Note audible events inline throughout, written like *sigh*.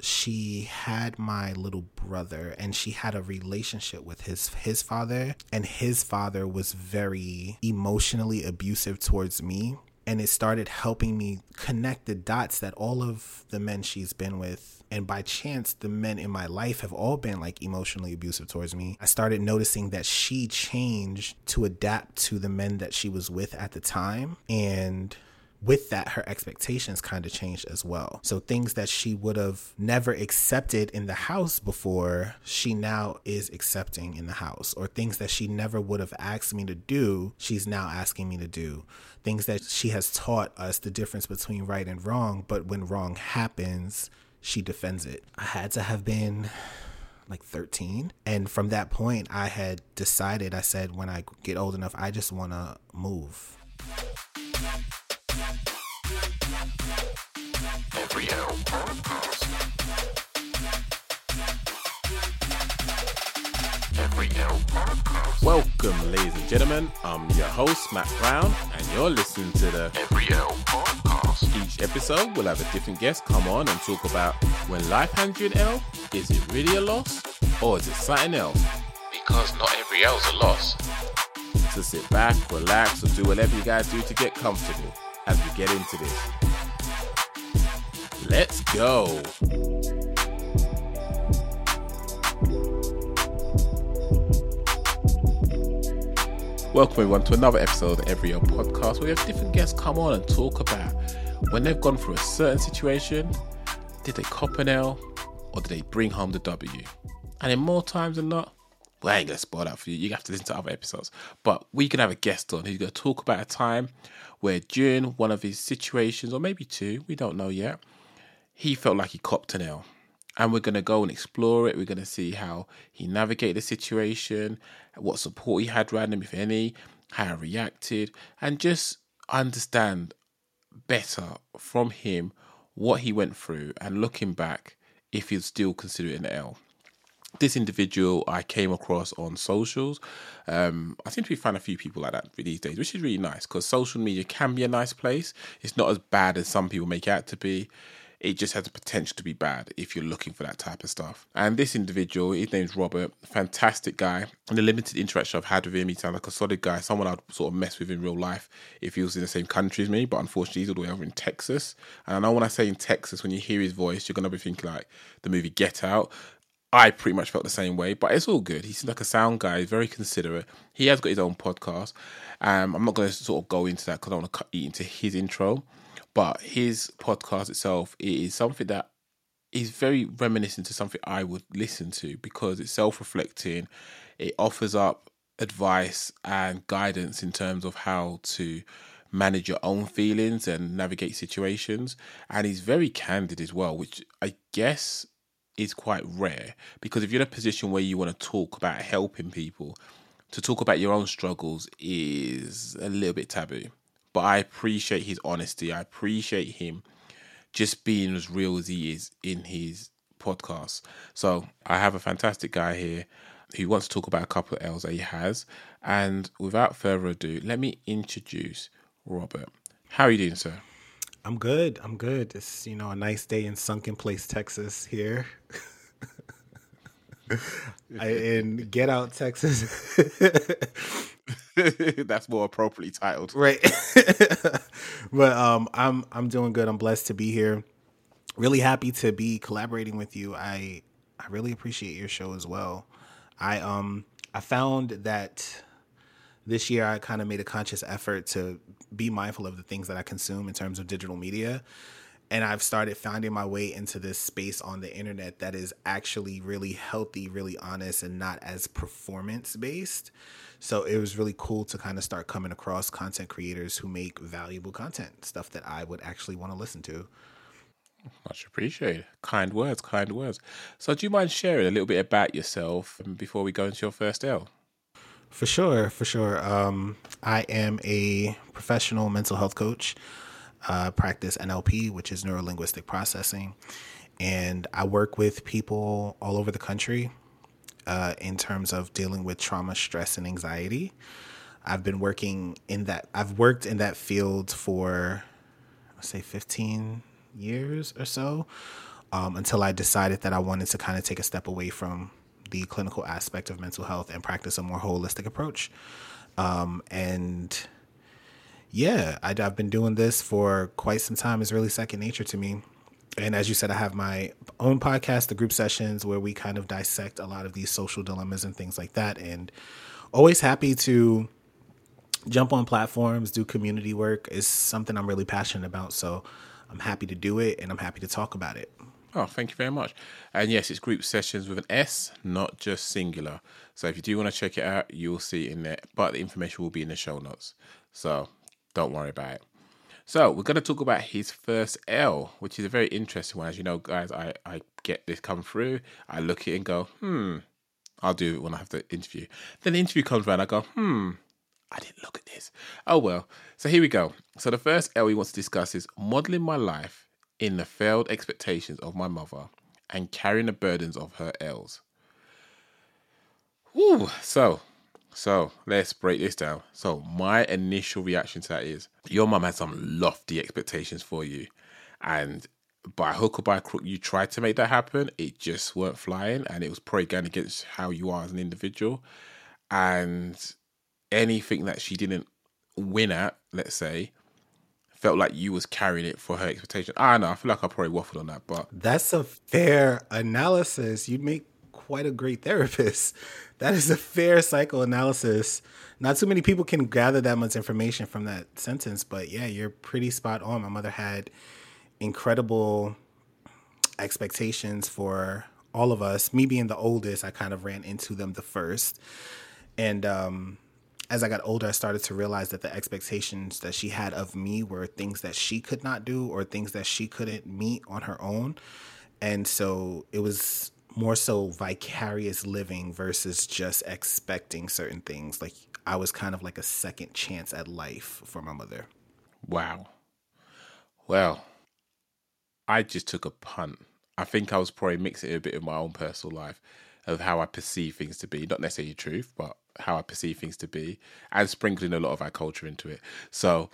she had my little brother and she had a relationship with his his father and his father was very emotionally abusive towards me and it started helping me connect the dots that all of the men she's been with and by chance the men in my life have all been like emotionally abusive towards me. I started noticing that she changed to adapt to the men that she was with at the time and with that, her expectations kind of changed as well. So things that she would have never accepted in the house before, she now is accepting in the house. Or things that she never would have asked me to do, she's now asking me to do. Things that she has taught us the difference between right and wrong, but when wrong happens, she defends it. I had to have been like 13. And from that point, I had decided, I said, when I get old enough, I just want to move. Every L podcast. Every L podcast. Welcome, ladies and gentlemen. I'm your host, Matt Brown, and you're listening to the Every L podcast. Each episode, we'll have a different guest come on and talk about when life hands you an L, is it really a loss or is it something else? Because not every L's a loss. So sit back, relax, or do whatever you guys do to get comfortable as we get into this. Let's go. Welcome everyone to another episode of Every L Podcast where we have different guests come on and talk about when they've gone through a certain situation, did they cop an L or did they bring home the W? And in more times than not, well, I ain't gonna spoil that for you. You have to listen to other episodes. But we can have a guest on who's gonna talk about a time where during one of his situations, or maybe two, we don't know yet, he felt like he copped an L. And we're gonna go and explore it. We're gonna see how he navigated the situation, what support he had around him, if any, how he reacted, and just understand better from him what he went through and looking back if he'd still consider it an L this individual I came across on socials. Um, I seem to be finding a few people like that these days, which is really nice because social media can be a nice place. It's not as bad as some people make it out to be. It just has the potential to be bad if you're looking for that type of stuff. And this individual, his name's Robert, fantastic guy. And the limited interaction I've had with him, he sounds like a solid guy, someone I'd sort of mess with in real life if he was in the same country as me. But unfortunately, he's all the way over in Texas. And I know when I say in Texas, when you hear his voice, you're going to be thinking like the movie Get Out. I pretty much felt the same way, but it's all good. He seems like a sound guy. He's very considerate. He has got his own podcast. Um, I'm not going to sort of go into that because I want to cut into his intro. But his podcast itself is something that is very reminiscent to something I would listen to because it's self reflecting. It offers up advice and guidance in terms of how to manage your own feelings and navigate situations. And he's very candid as well, which I guess is quite rare because if you're in a position where you want to talk about helping people, to talk about your own struggles is a little bit taboo. But I appreciate his honesty. I appreciate him just being as real as he is in his podcast. So I have a fantastic guy here who wants to talk about a couple of L's that he has. And without further ado, let me introduce Robert. How are you doing, sir? I'm good. I'm good. It's you know a nice day in Sunken Place, Texas. Here, *laughs* I, in Get Out, Texas. *laughs* That's more appropriately titled, right? *laughs* but um, I'm I'm doing good. I'm blessed to be here. Really happy to be collaborating with you. I I really appreciate your show as well. I um I found that this year I kind of made a conscious effort to be mindful of the things that I consume in terms of digital media. And I've started finding my way into this space on the internet that is actually really healthy, really honest, and not as performance based. So it was really cool to kind of start coming across content creators who make valuable content, stuff that I would actually want to listen to. Much appreciated. Kind words, kind words. So, do you mind sharing a little bit about yourself um, before we go into your first L? For sure, for sure. Um, I am a professional mental health coach. Uh, practice NLP, which is neuro linguistic processing, and I work with people all over the country uh, in terms of dealing with trauma, stress, and anxiety. I've been working in that. I've worked in that field for, say, fifteen years or so um, until I decided that I wanted to kind of take a step away from the clinical aspect of mental health and practice a more holistic approach. Um, and yeah, I, I've been doing this for quite some time. It's really second nature to me. And as you said, I have my own podcast, the group sessions, where we kind of dissect a lot of these social dilemmas and things like that. And always happy to jump on platforms, do community work is something I'm really passionate about. So I'm happy to do it and I'm happy to talk about it. Oh, thank you very much. And yes, it's group sessions with an S, not just singular. So if you do want to check it out, you'll see it in there. But the information will be in the show notes. So don't worry about it. So we're going to talk about his first L, which is a very interesting one. As you know, guys, I, I get this come through. I look at it and go, hmm, I'll do it when I have the interview. Then the interview comes around. I go, hmm, I didn't look at this. Oh well. So here we go. So the first L we want to discuss is modeling my life in the failed expectations of my mother and carrying the burdens of her ills. Woo. So, so let's break this down. So my initial reaction to that is your mum had some lofty expectations for you, and by hook or by crook, you tried to make that happen. It just weren't flying, and it was probably going against how you are as an individual. And anything that she didn't win at, let's say, felt like you was carrying it for her expectation. I know, I feel like I probably waffled on that, but that's a fair analysis. You make quite a great therapist. *laughs* That is a fair psychoanalysis. Not too many people can gather that much information from that sentence, but yeah, you're pretty spot on. My mother had incredible expectations for all of us. Me being the oldest, I kind of ran into them the first. And um as I got older, I started to realize that the expectations that she had of me were things that she could not do or things that she couldn't meet on her own. And so it was more so vicarious living versus just expecting certain things. Like I was kind of like a second chance at life for my mother. Wow. Well, I just took a punt. I think I was probably mixing a bit of my own personal life of how I perceive things to be. Not necessarily truth, but how I perceive things to be, and sprinkling a lot of our culture into it. So,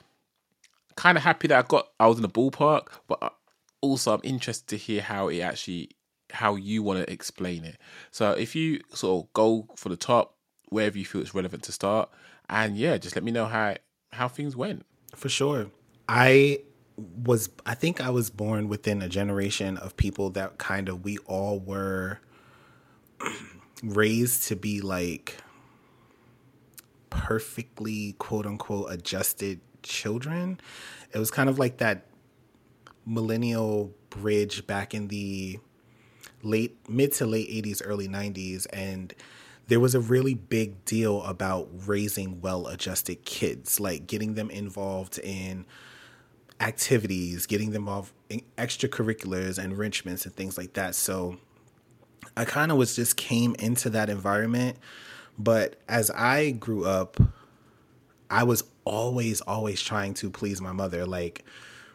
kind of happy that I got I was in the ballpark, but uh, also I'm interested to hear how it actually how you want to explain it. So, if you sort of go for the top, wherever you feel it's relevant to start, and yeah, just let me know how how things went. For sure, I was I think I was born within a generation of people that kind of we all were *clears throat* raised to be like perfectly quote unquote adjusted children. It was kind of like that millennial bridge back in the late mid to late 80s early 90s and there was a really big deal about raising well adjusted kids like getting them involved in activities getting them involved in extracurriculars enrichments and things like that so i kind of was just came into that environment but as I grew up, I was always, always trying to please my mother. Like,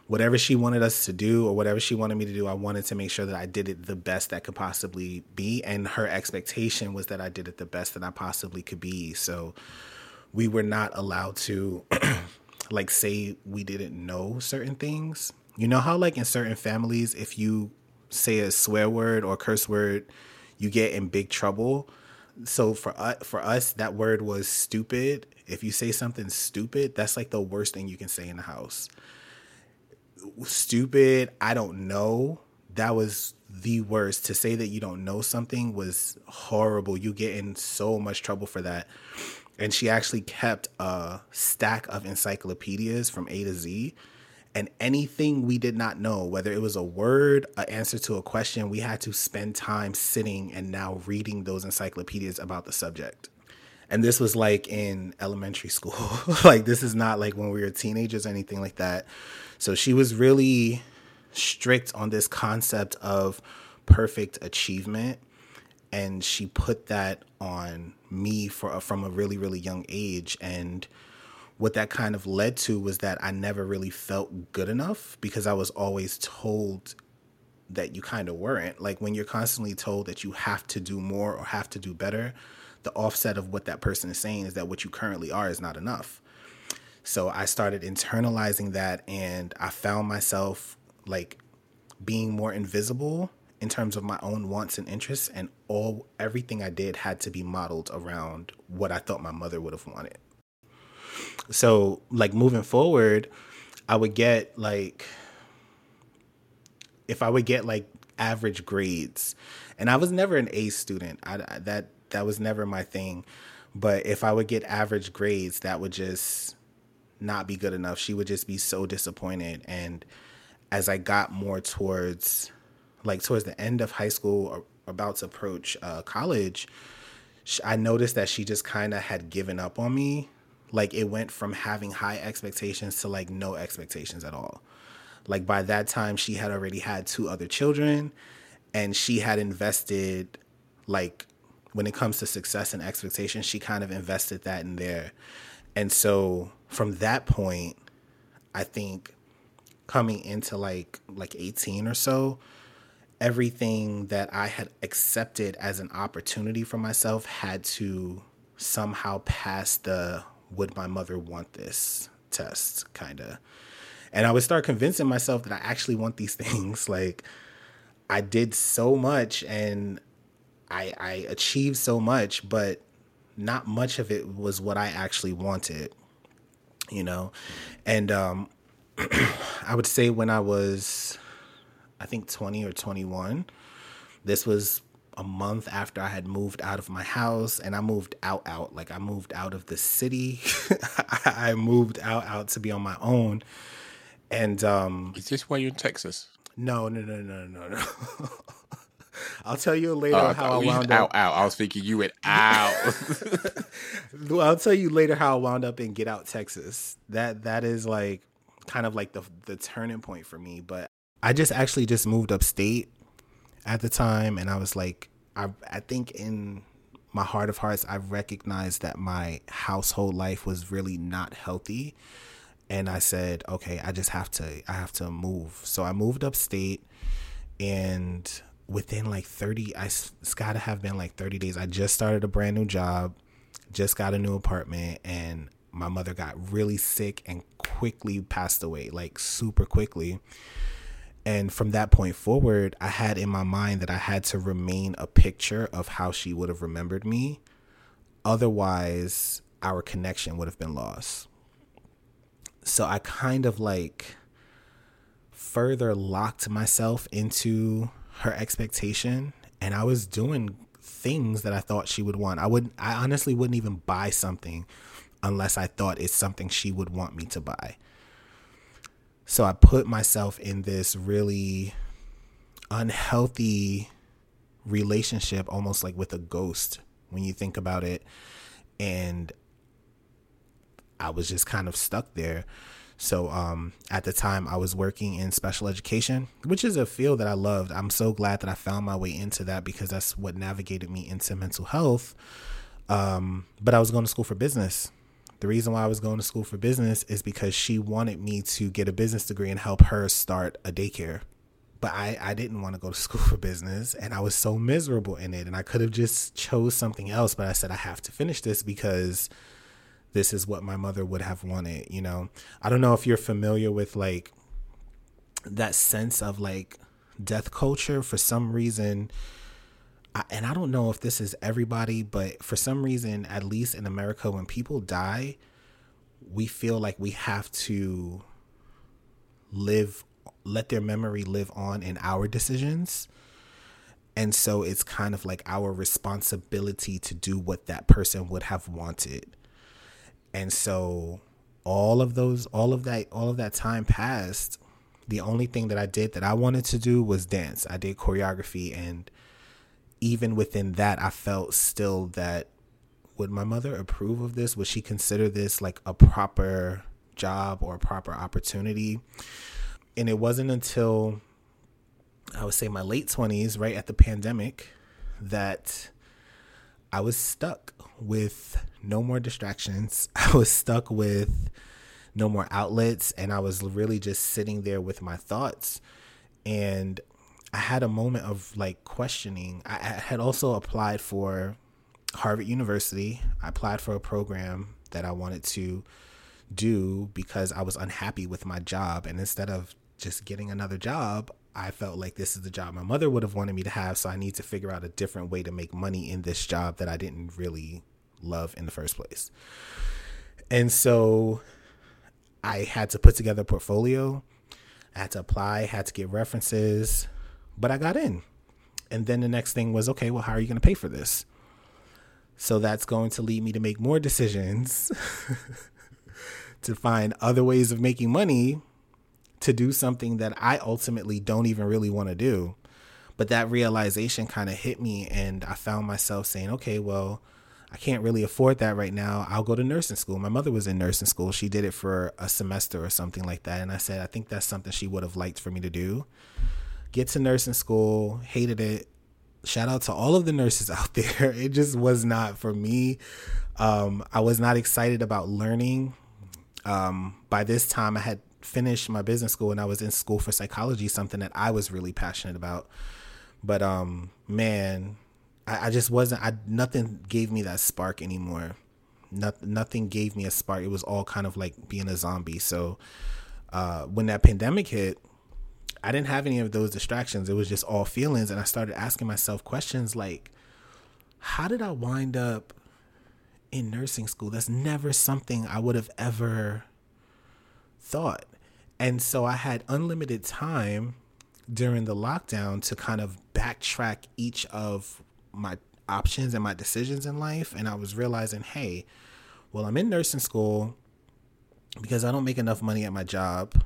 whatever she wanted us to do or whatever she wanted me to do, I wanted to make sure that I did it the best that could possibly be. And her expectation was that I did it the best that I possibly could be. So we were not allowed to, *clears throat* like, say we didn't know certain things. You know how, like, in certain families, if you say a swear word or curse word, you get in big trouble so for us, for us, that word was stupid. If you say something stupid, that's like the worst thing you can say in the house. Stupid, I don't know. That was the worst. To say that you don't know something was horrible. You get in so much trouble for that. And she actually kept a stack of encyclopedias from A to Z and anything we did not know, whether it was a word, an answer to a question, we had to spend time sitting and now reading those encyclopedias about the subject. And this was like in elementary school. *laughs* like, this is not like when we were teenagers or anything like that. So she was really strict on this concept of perfect achievement. And she put that on me for from a really, really young age. And what that kind of led to was that I never really felt good enough because I was always told that you kind of weren't. Like when you're constantly told that you have to do more or have to do better, the offset of what that person is saying is that what you currently are is not enough. So I started internalizing that and I found myself like being more invisible in terms of my own wants and interests and all everything I did had to be modeled around what I thought my mother would have wanted. So, like moving forward, I would get like if I would get like average grades, and I was never an A student. I, that that was never my thing. But if I would get average grades, that would just not be good enough. She would just be so disappointed. And as I got more towards, like towards the end of high school, or about to approach uh, college, I noticed that she just kind of had given up on me. Like it went from having high expectations to like no expectations at all. Like by that time, she had already had two other children and she had invested, like, when it comes to success and expectations, she kind of invested that in there. And so from that point, I think coming into like like 18 or so, everything that I had accepted as an opportunity for myself had to somehow pass the would my mother want this test kind of and I would start convincing myself that I actually want these *laughs* things. Like I did so much and I I achieved so much, but not much of it was what I actually wanted. You know? And um *clears throat* I would say when I was I think 20 or 21, this was a month after I had moved out of my house and I moved out out like I moved out of the city. *laughs* I moved out out to be on my own and um, is this why you're in Texas? No, no, no, no, no, no. *laughs* I'll tell you later uh, how I wound out, up. Out, I was thinking you went out. *laughs* well, I'll tell you later how I wound up in Get Out, Texas. That that is like kind of like the the turning point for me. But I just actually just moved upstate at the time, and I was like, I I think in my heart of hearts, I recognized that my household life was really not healthy and I said, okay, I just have to, I have to move. So I moved upstate, and within like 30, I, it's got to have been like 30 days. I just started a brand new job, just got a new apartment, and my mother got really sick and quickly passed away, like super quickly. And from that point forward, I had in my mind that I had to remain a picture of how she would have remembered me. Otherwise, our connection would have been lost. So I kind of like further locked myself into her expectation and I was doing things that I thought she would want. I would I honestly wouldn't even buy something unless I thought it's something she would want me to buy. So I put myself in this really unhealthy relationship almost like with a ghost when you think about it and I was just kind of stuck there. So um, at the time, I was working in special education, which is a field that I loved. I'm so glad that I found my way into that because that's what navigated me into mental health. Um, but I was going to school for business. The reason why I was going to school for business is because she wanted me to get a business degree and help her start a daycare. But I, I didn't want to go to *laughs* school for business and I was so miserable in it. And I could have just chose something else, but I said I have to finish this because this is what my mother would have wanted, you know. I don't know if you're familiar with like that sense of like death culture for some reason And I don't know if this is everybody, but for some reason, at least in America, when people die, we feel like we have to live, let their memory live on in our decisions. And so it's kind of like our responsibility to do what that person would have wanted. And so all of those all of that all of that time passed. The only thing that I did that I wanted to do was dance. I did choreography and even within that I felt still that would my mother approve of this? Would she consider this like a proper job or a proper opportunity? And it wasn't until I would say my late 20s, right at the pandemic, that I was stuck with no more distractions. *laughs* I was stuck with no more outlets and I was really just sitting there with my thoughts. And I had a moment of like questioning. I had also applied for Harvard University. I applied for a program that I wanted to do because I was unhappy with my job. And instead of just getting another job, I felt like this is the job my mother would have wanted me to have, so I need to figure out a different way to make money in this job that I didn't really love in the first place. And so I had to put together a portfolio. I had to apply, had to get references, but I got in. And then the next thing was, okay, well, how are you going to pay for this? So that's going to lead me to make more decisions *laughs* to find other ways of making money to do something that I ultimately don't even really want to do. But that realization kind of hit me, and I found myself saying, okay, well, I can't really afford that right now. I'll go to nursing school. My mother was in nursing school. She did it for a semester or something like that. And I said, I think that's something she would have liked for me to do. Get to nursing school, hated it. Shout out to all of the nurses *laughs* out there. It just was not for me. Um, I was not excited about learning. Um, by this time, I had finished my business school and I was in school for psychology, something that I was really passionate about. But um, man, I, I just wasn't. I nothing gave me that spark anymore. Nothing, nothing gave me a spark. It was all kind of like being a zombie. So uh, when that pandemic hit, I didn't have any of those distractions. It was just all feelings, and I started asking myself questions like, "How did I wind up in nursing school? That's never something I would have ever thought." And so I had unlimited time during the lockdown to kind of backtrack each of my options and my decisions in life. And I was realizing, hey, well, I'm in nursing school because I don't make enough money at my job,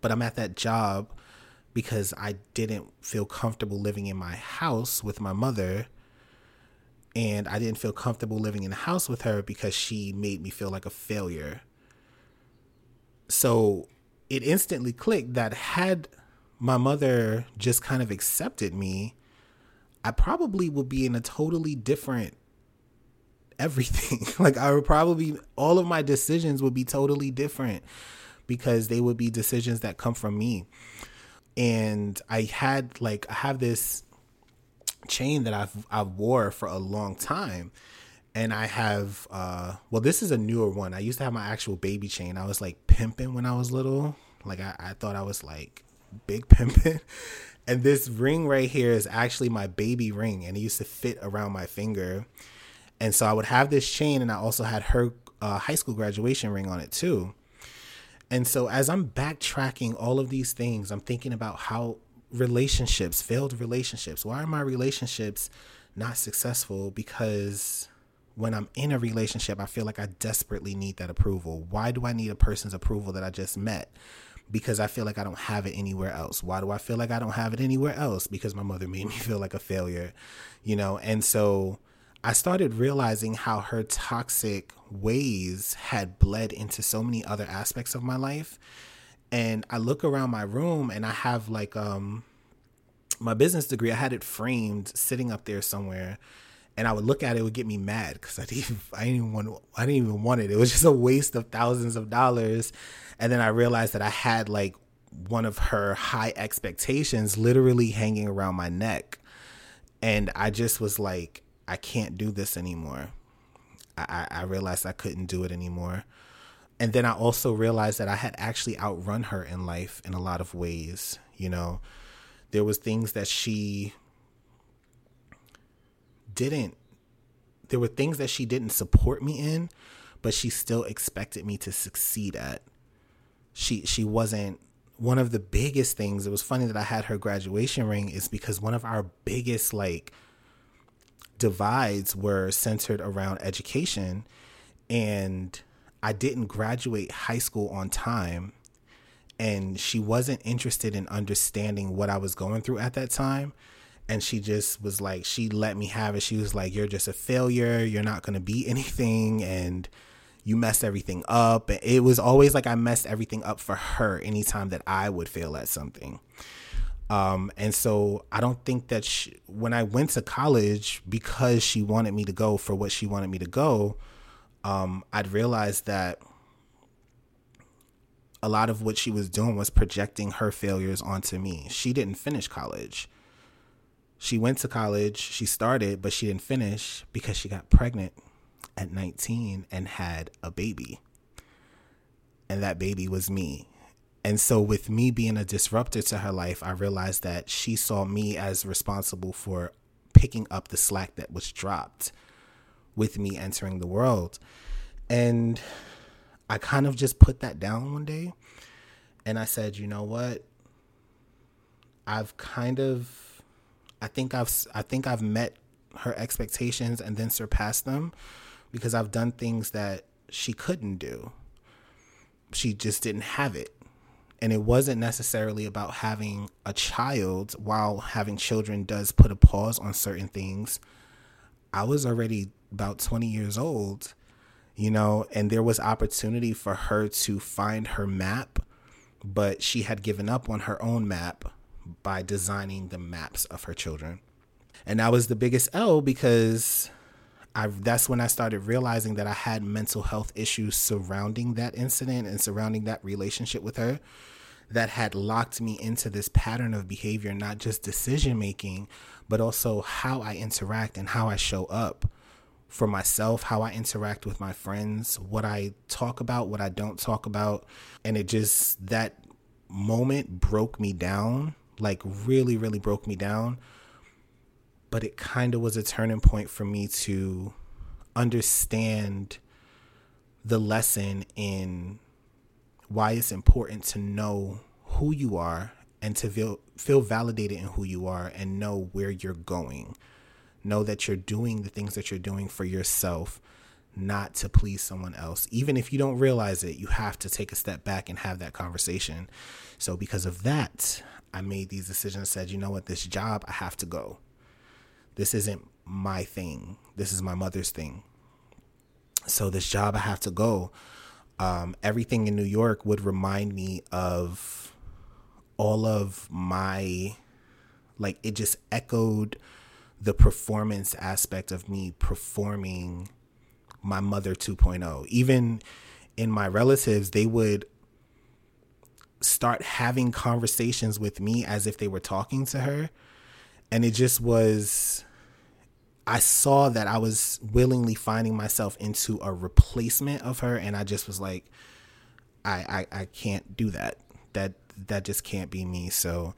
but I'm at that job because I didn't feel comfortable living in my house with my mother. And I didn't feel comfortable living in the house with her because she made me feel like a failure. So it instantly clicked that had my mother just kind of accepted me, I probably would be in a totally different everything. *laughs* like I would probably all of my decisions would be totally different because they would be decisions that come from me. And I had like I have this chain that I've I've wore for a long time. And I have uh well this is a newer one. I used to have my actual baby chain. I was like pimping when I was little. Like I, I thought I was like big *laughs* pimping. And this ring right here is actually my baby ring, and it used to fit around my finger. And so I would have this chain, and I also had her uh, high school graduation ring on it too. And so as I'm backtracking all of these things, I'm thinking about how relationships, failed relationships, why are my relationships not successful? Because when I'm in a relationship, I feel like I desperately need that approval. Why do I need a person's approval that I just met? because I feel like I don't have it anywhere else. Why do I feel like I don't have it anywhere else? Because my mother *laughs* made me feel like a failure, you know? And so I started realizing how her toxic ways had bled into so many other aspects of my life. And I look around my room and I have like um my business degree, I had it framed sitting up there somewhere and I would look at it, it would get me mad because I didn't, I didn't even want, I didn't even want it. It was just a waste of thousands of dollars. And then I realized that I had like one of her high expectations literally hanging around my neck, and I just was like, I can't do this anymore. I, I realized I couldn't do it anymore. And then I also realized that I had actually outrun her in life in a lot of ways. You know, there was things that she didn't there were things that she didn't support me in, but she still expected me to succeed at. She she wasn't one of the biggest things. It was funny that I had her graduation ring is because one of our biggest like divides were centered around education and I didn't graduate high school on time and she wasn't interested in understanding what I was going through at that time and she just was like she let me have it. She was like you're just a failure. You're not going to be *laughs* anything and you messed everything up. It was always like i messed everything up for her anytime that i would fail at something um, and so i don't think that she, when i went to college because she wanted me to go for what she wanted me to go um, i'd realized that a lot of what she was doing was projecting her failures onto me she didn't finish college she went to college, she started, but she didn't finish because she got pregnant at 19 and had a baby. And that baby was me. And so, with me being a disruptor to her life, I realized that she saw me as responsible for picking up the slack that was dropped with me entering the world. And I kind of just put that down one day and I said, you know what? I've kind of I think I've I think I've met her expectations and then surpassed them because I've done things that she couldn't do. She just didn't have it. And it wasn't necessarily about having a child while having children does put a pause on certain things. I was already about 20 years old, you know, and there was opportunity for her to find her map, but she had given up on her own map by designing the maps of her children. And that was the biggest L because I that's when I started realizing that I had mental health issues surrounding that incident and surrounding that relationship with her that had locked me into this pattern of behavior, not just decision making, but also how I interact and how I show up for myself, how I interact with my friends, what I talk about, what I don't talk about. And it just, that moment broke me down, like really, really broke me down but it kind of was a turning point for me to understand the lesson in why it's important to know who you are and to feel feel validated in who you are and know where you're going. Know that you're doing the things that you're doing for yourself, not to please someone else. Even if you don't realize it, you have to take a step back and have that conversation. So because of that, I made these decisions said, you know what, this job I have to go this isn't my thing. This is my mother's thing. So this job I have to go. Um, everything in New York would remind me of all of my like it just echoed the performance aspect of me performing my mother 2.0 even in my relatives they would start having conversations with me as if they were talking to her and it just was I saw that I was willingly finding myself into a replacement of her, and I just was like, I I, I can't do that. That that just can't be me. So,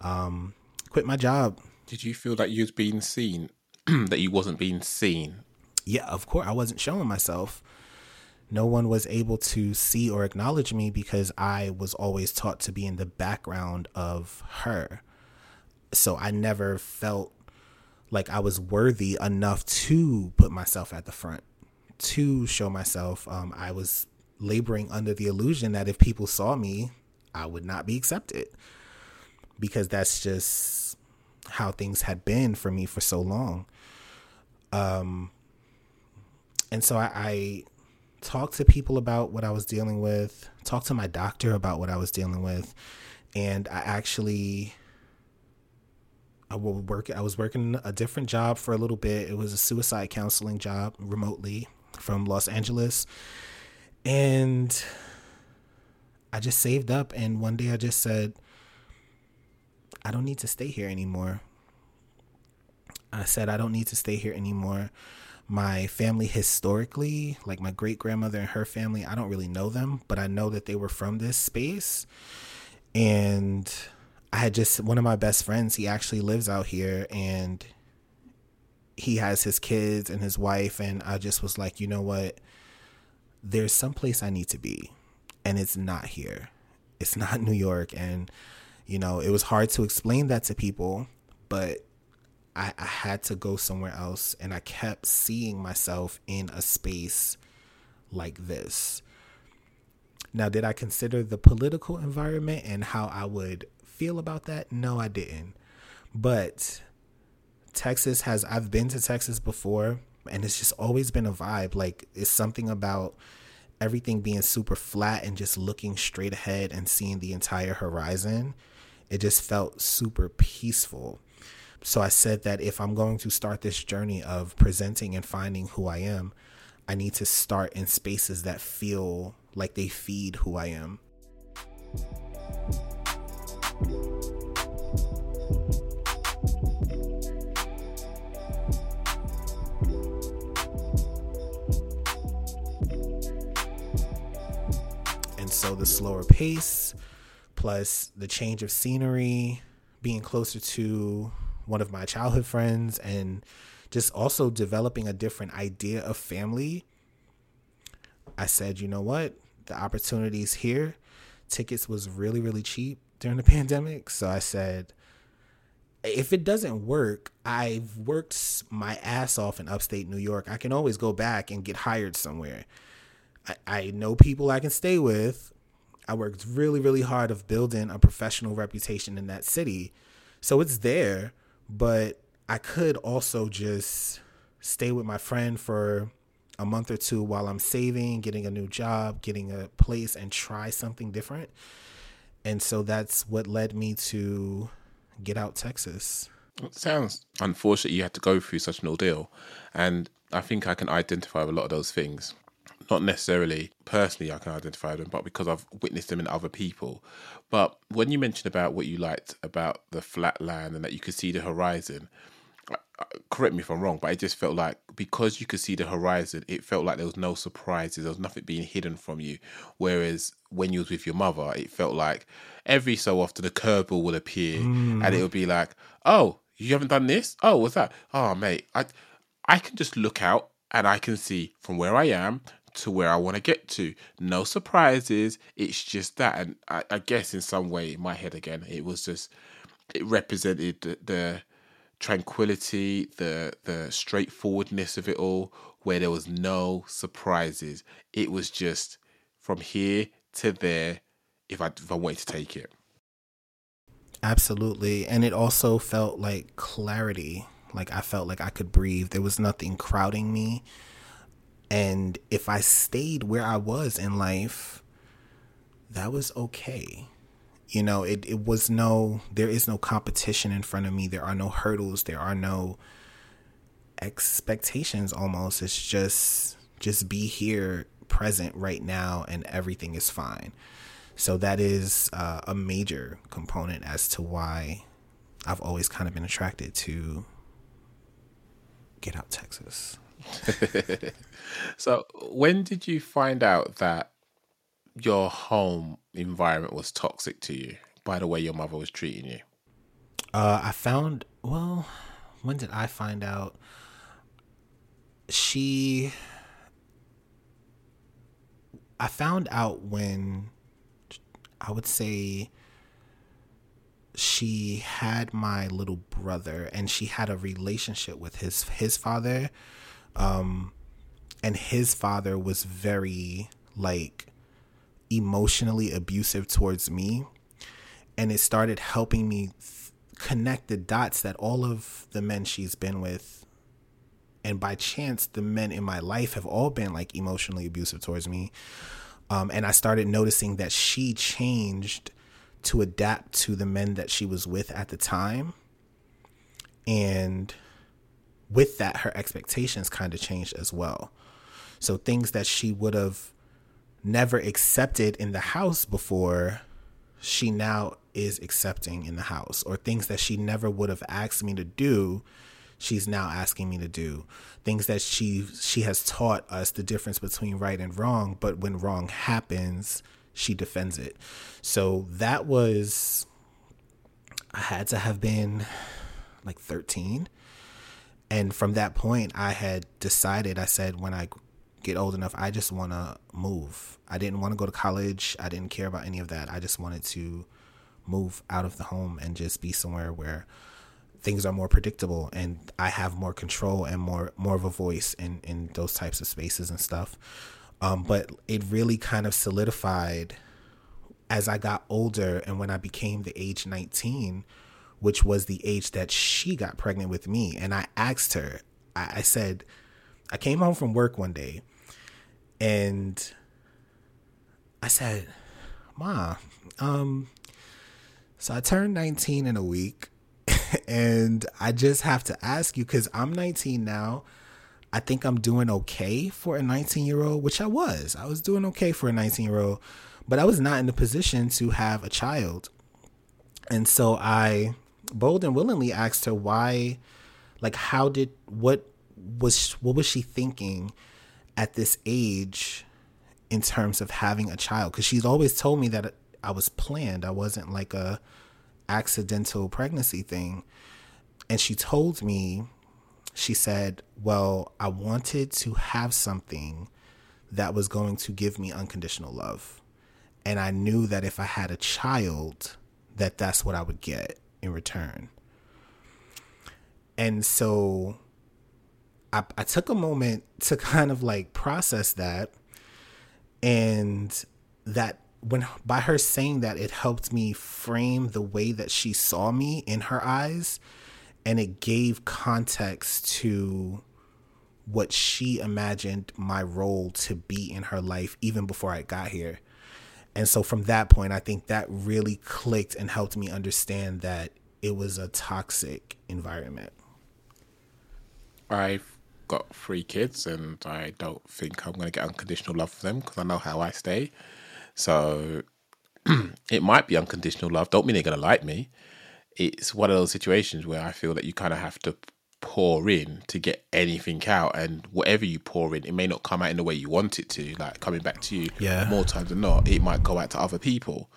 um, quit my job. Did you feel that you was being seen, *clears throat* that you wasn't being seen? Yeah, of course. I wasn't showing myself. No one was able to see or acknowledge me because I was always taught to be in the background of her. So I never felt like I was worthy enough to put myself at the front, to show myself. Um, I was laboring under the illusion that if people saw me, I would not be accepted because that's just how things had been for me for so long. Um, and so I, I talked to people about what I was dealing with, talked to my doctor about what I was dealing with, and I actually I will work. I was working a different job for a little bit. It was a suicide counseling job remotely from Los Angeles, and I just saved up. And one day I just said, I don't need to stay here anymore. I said I don't need to stay here anymore. My family historically, like my great grandmother and her family, I don't really know them, but I know that they were from this space, and I had just one of my best friends, he actually lives out here and he has his kids and his wife and I just was like, you know what? There's some place I need to be and it's not here. It's *laughs* not New York and you know, it was hard to explain that to people, but I, I had to go somewhere else and I kept seeing myself in a space like this. Now, did I consider the political environment and how I would feel about that? No, I didn't. But Texas has, I've been to Texas before and it's just always been a vibe. Like, it's something about everything being super flat and just looking straight ahead and seeing the entire horizon. It just felt super peaceful. So I said that if I'm going to start this journey of presenting and finding who I am, I need to start in spaces that feel like they feed who I am. And so the slower pace, plus the change of scenery, being closer to one of my childhood friends, and just also developing a different idea of family. I said, you know what? The opportunity's here. Tickets was really, really cheap during the *laughs* pandemic. So I said, if it doesn't work, I've worked my ass off in upstate New York. I can always go back and get hired somewhere. I, I know people I can stay with. I worked really, really hard of building a professional reputation in that city. So it's there, but I could also just stay with my friend for a month or two while I'm saving, getting a new job, getting a place, and try something different. And so that's what led me to get out Texas. It sounds unfortunate you had to go through such an ordeal. And I think I can identify with a lot of those things. Not necessarily personally, I can identify them, but because I've witnessed them in other people. But when you mentioned about what you liked about the flat land and that you could see the horizon, uh, uh, correct me if I'm wrong, but it just felt like because you could see the horizon, it felt like there was no surprises. There was nothing being hidden from you. Whereas when you was with your mother, it felt like every so often a curveball would appear, mm. and it would be like, "Oh, you haven't done this? Oh, what's that? Oh, mate, I I can just look out and I can see from where I am to where I want to get to. No surprises. It's just that, and I, I, guess in some way, in my head again, it was just it represented the, the tranquility, the the straightforwardness of it all, where there was no surprises. It was just from here to there. If I if I wanted to take it, absolutely, and it also felt like clarity. Like I felt like I could breathe. There was nothing crowding me, and if I stayed where I was in life, that was okay you know it, it was no there is no competition in front of me. There are no hurdles. There are no expectations almost. It's just just be here present right now and everything is fine. So that is uh, a major component as to why i've always kind of been attracted to get out texas. *laughs* So when did you find out that your home environment was toxic to you by the way your mother was treating you? Uh, I found, well, when did I find out? She, I found out when I would say she had my little brother and she had a relationship with his his father um and his father was very like emotionally abusive towards me. And it started helping me th- connect the dots that all of the men she's been with, and by chance, the men in my life have all been like emotionally abusive towards me. Um, and I started noticing that she changed to adapt to the men that she was with at the time. And with that, her expectations kind of changed as well. So things that she would have never accepted in the house before, she now is accepting in the house, or things that she never would have asked me to do, she's now asking me to do. Things that she she has taught us the difference between right and wrong, but when wrong happens, she defends it. So that was I had to have been like 13. And from that point, I had decided, I said, when I get old enough, I just want to move. I didn't want to go to college. I didn't care about any of that. I just wanted to move out of the home and just be somewhere where things are more predictable and I have more control and more more of a voice in in those types of spaces and stuff. Um, but it really kind of solidified as I got older and when I became the age 19, which was the age that she got pregnant with me. And I asked her, I, I said, I came home from work one day and I said, Ma, um, so I turned 19 in a week, *laughs* and I just have to ask you because I'm 19 now. I think I'm doing okay for a 19 year old, which I was. I was doing okay for a 19 year old, but I was not in the position to have a child. And so I bold and willingly asked her why, like, how did, what was, what was she thinking? At this age in terms of having a child because she's always told me that I was planned. I wasn't like a accidental pregnancy thing. And she told me, she said, Well, I wanted to have something that was going to give me unconditional love. And I knew that if I had a child, that that's what I would get in return. And so I, I took a moment to kind of like process that. And that when by her saying that, it helped me frame the way that she saw me in her eyes. And it gave context to what she imagined my role to be in her life even before I got here. And so from that point, I think that really clicked and helped me understand that it was a toxic environment. I've got three kids and I don't think I'm going to get unconditional love for them because I know how I stay. So *clears throat* it might be unconditional love. Don't mean they're going to like me. It's one of those situations where I feel that you kind of have to pour in to get anything out and whatever you pour in it may not come out in the way you want it to like coming back to you yeah. more times than not it might go out to other people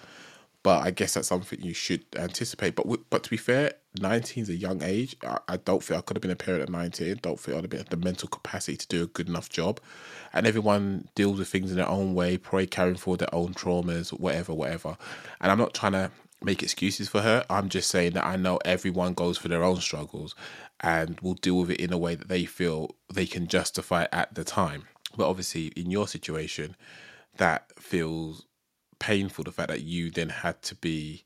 but I guess that's something you should anticipate. But but to be fair, 19 is a young age. I, I don't feel I could have been a parent at 19. Don't feel I'd have been the mental capacity to do a good enough job. And everyone deals with things in their own way, probably carrying forward their own traumas, whatever, whatever. And I'm not trying to make excuses for her. I'm just saying that I know everyone goes through their own struggles and will deal with it in a way that they feel they can justify at the time. But obviously, in your situation, that feels painful the fact that you then had to be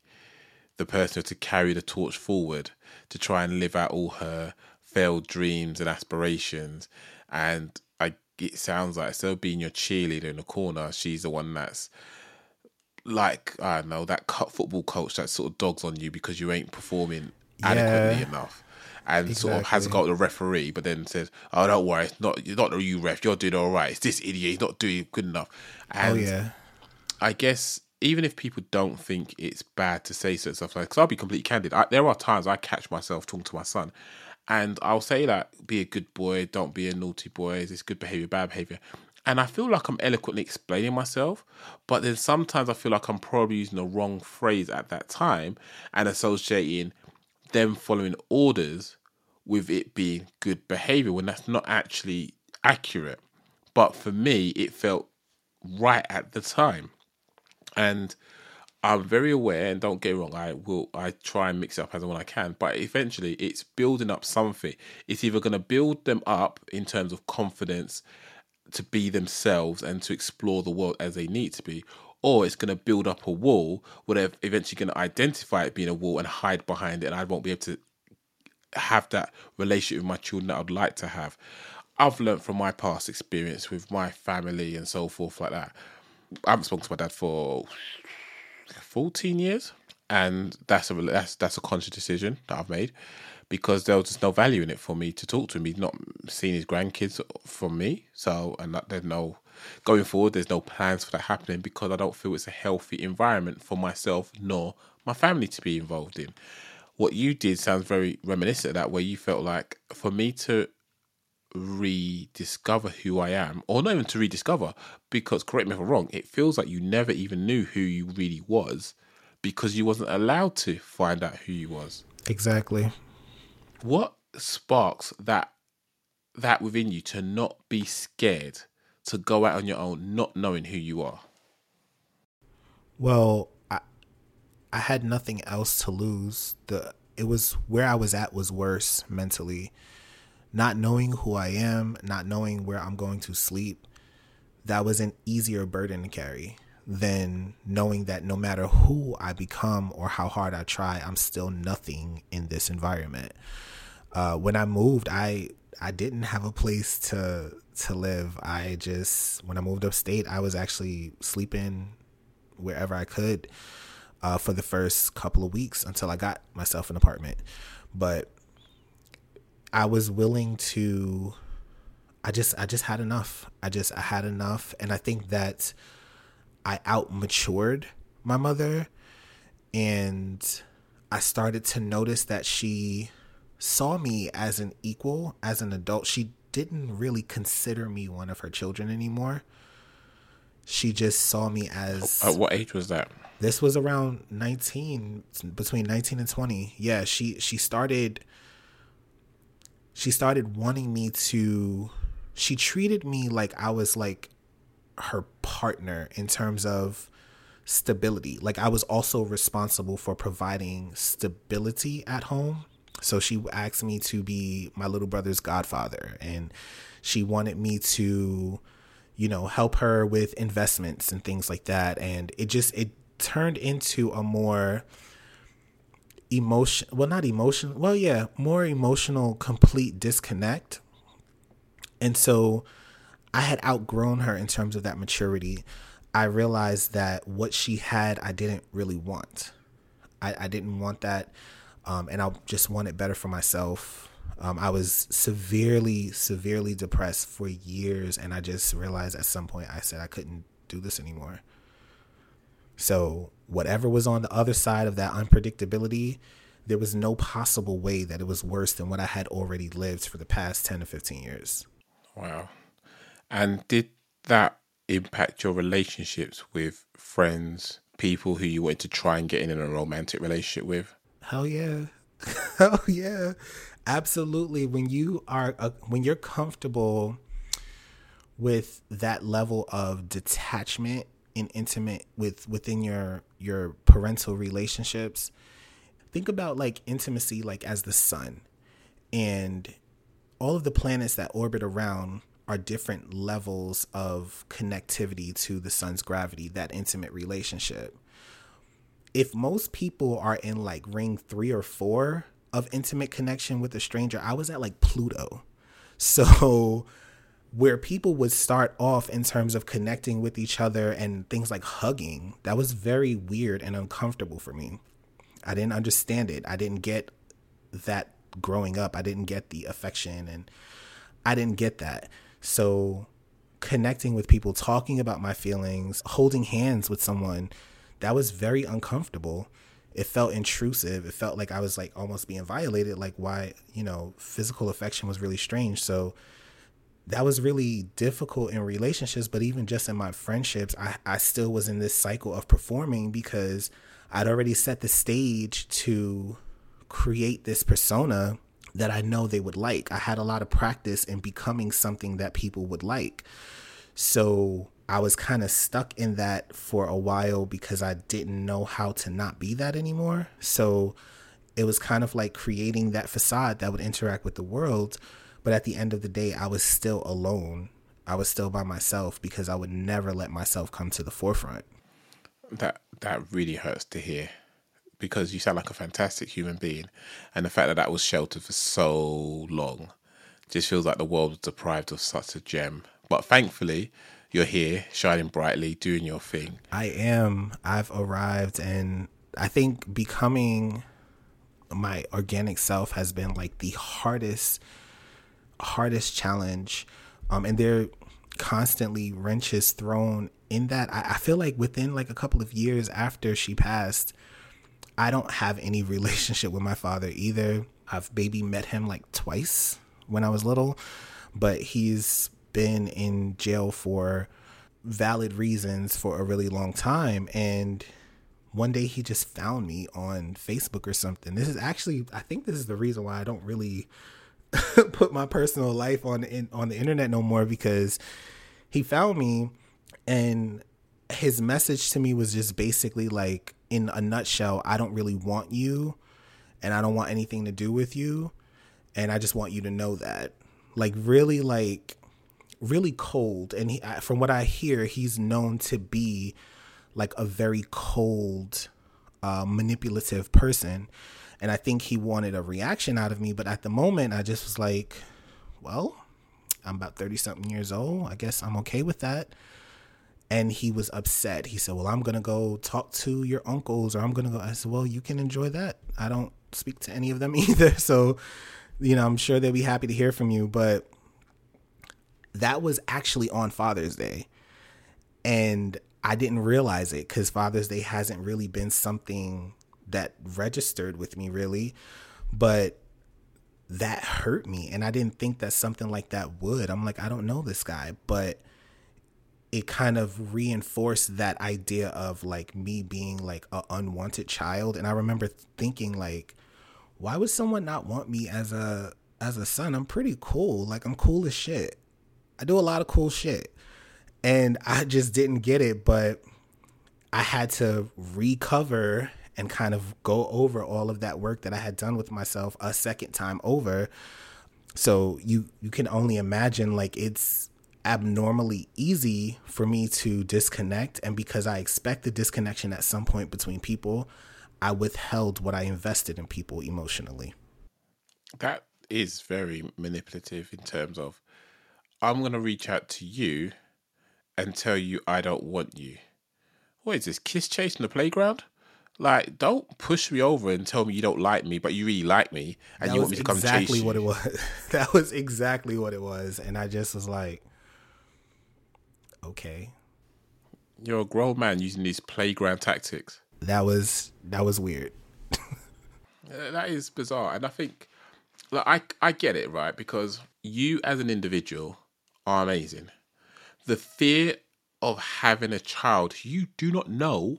the person to carry the torch forward to try and live out all her failed dreams and aspirations. And I, it sounds like instead of being your cheerleader in the corner, she's the one that's like I don't know that football coach that sort of dogs on you because you ain't performing adequately enough and exactly. sort of has got the referee, but then says, "Oh, don't worry, it's not you're not the you ref. You're doing all right. It's this idiot. He's not doing good enough." Oh, and oh yeah, I guess even if people don't think it's bad to say certain stuff, like, because I'll be completely candid, I, there are times I catch myself talking to my son, and I'll say that be a good boy, don't be a naughty boy, it's good behavior, bad behavior. And I feel like I'm eloquently explaining myself, but then sometimes I feel like I'm probably using the wrong phrase at that time and associating them following orders with it being good behavior when that's not actually accurate. But for me, it felt right at the time and I'm very aware, and don't get wrong, I will I try and mix it up as and when I can, but eventually it's building up something. It's either going to build them up in terms of confidence to be themselves and to explore the world as they need to be, or it's going to build up a wall where they're eventually going to identify it being a wall and hide behind it, and I won't be able to have that relationship with my children that I'd like to have. I've learned from my past experience with my family and so forth like that I haven't spoken to my dad for fourteen years, and that's a that's that's a conscious decision that I've made because there was just no value in it for me to talk to him. He's not seeing his grandkids from me, so and there's no going forward. There's no plans for that happening because I don't feel it's a healthy environment for myself nor my family to be involved in. What you did sounds very reminiscent of that, where you felt like for me to rediscover who I am, or not even to rediscover, because correct me if I'm wrong, it feels like you never even knew who you really was because you wasn't allowed to find out who you was. Exactly. What sparks that that within you to not be scared to go out on your own, not knowing who you are? Well, I I had nothing else to lose. The it was where I was at was worse mentally not knowing who I am, not knowing where I'm going to sleep, that was an easier burden to carry than knowing that no matter who I become or how hard I try, I'm still nothing in this environment. Uh, when I moved, I I didn't have a place to to live. I just when I moved upstate, I was actually sleeping wherever I could uh, for the first couple of weeks until I got myself an apartment. But I was willing to I just I just had enough. I just I had enough and I think that I out matured my mother and I started to notice that she saw me as an equal, as an adult. She didn't really consider me one of her children anymore. She just saw me as At what age was that? this was around 19 between 19 and 20 yeah she she started she started wanting me to she treated me like i was like her partner in terms of stability. Like i was also responsible for providing stability at home. So she asked me to be my little brother's godfather and she wanted me to you know help her with investments and things like that. And it just it turned into a more emotion well not emotion well yeah more emotional complete disconnect. And so i had outgrown her in terms of that maturity. I realized that what she had i didn't really want. I, I didn't want that um, and i just wanted better for myself. Um, i was severely severely depressed for years and i just realized at some point i said i couldn't do this anymore so, whatever was on the other side of that unpredictability, there was no possible way that it was worse than what I had already lived for the past 10 to 15 years. Wow. And did that impact your relationships with friends, people who you wanted to try and get in a romantic relationship with? Hell yeah. *laughs* Hell yeah. Absolutely. When you are uh, when you're comfortable with that level of detachment and intimate with within your your parental relationships think about like intimacy like as the sun. And all of the planets that orbit around are different levels of connectivity to the sun's gravity that intimate relationship. If most people are in like ring 3 or 4 of intimate connection with a stranger i was at like pluto. *laughs* So where people would start off in terms of connecting with each other and things like hugging, that was very weird and uncomfortable for me. I didn't understand it. I didn't get that growing up. I didn't get the affection and I didn't get that. So connecting with people, talking about my feelings, holding hands with someone, that was very uncomfortable. It felt intrusive. It felt like I was like almost being violated, like why, you know, physical affection was really strange. So that was really difficult in relationships, but even just in my friendships, I, I still was in this cycle of performing because I'd already set the stage to create this persona that I know they would like. I had a lot of practice in becoming something that people would like. So I was kind of stuck in that for a while because I didn't know how to not be that anymore. So it was kind of like creating that facade that would interact with the world but at the end of the day, I was still alone. I was still by myself because I would never let myself come to the forefront. That that really hurts to hear because you sound like a fantastic human being, and the fact that that was sheltered for so long just feels like the world was deprived of such a gem. But thankfully, you're here, shining brightly, doing your thing. I am. I've arrived, and I think becoming my organic self has been like the hardest hardest challenge. Um, and they're constantly wrenches thrown in that. I, I feel like within like a couple of years after she passed, I don't have any *laughs* relationship with my father either. I've maybe met him like twice when I was little, but he's been in jail for valid reasons for a really long time. And one day he just found me on Facebook or something. This is actually, I think this is the reason why I don't really *laughs* put my personal life on in, on the internet no more because he found me and his message to me was just basically like in a nutshell I don't really want you and I don't want anything to do with you and I just want you to know that. Like really like really cold. And he, from what I hear he's known to be like a very cold uh, manipulative person and I think he wanted a reaction out of me. But at the moment, I just was like, well, I'm about 30 something years old. I guess I'm okay with that. And he was upset. He said, Well, I'm going to go talk to your uncles, or I'm going to go. I said, Well, you can enjoy that. I don't speak to any of them *laughs* either. So, you know, I'm sure they'll be happy to hear from you. But that was actually on Father's Day. And I didn't realize it because Father's Day hasn't really been something that registered with me really, but that hurt me and I didn't think that something like that would. I'm like I don't know this guy, but it kind of reinforced that idea of like me being like an unwanted child. And i remember thinking like why would someone not want me as a as a son? I'm pretty cool. Like i'm cool as shit. I do a lot of cool shit. And i just didn't get it but i had to recover and kind of go over all of that work that i had done with myself a second time over so you you can only imagine like it's abnormally easy for me to disconnect. And because I expect the disconnection at some point between people, I withheld what I invested in people emotionally. That is very manipulative in terms of I'm going to reach out to you and tell you I don't want you. What is this, kiss chase in the playground? Like, don't push me over and tell me you don't like me, but you really like me, and that you want me to exactly come chase what it was. *laughs* that was exactly what it was, and I just was like, okay. You're a grown man using these playground tactics. That was that was weird. *laughs* That is bizarre, and I think, like, I I get it right because you as an individual are amazing. The fear of having a child you do not know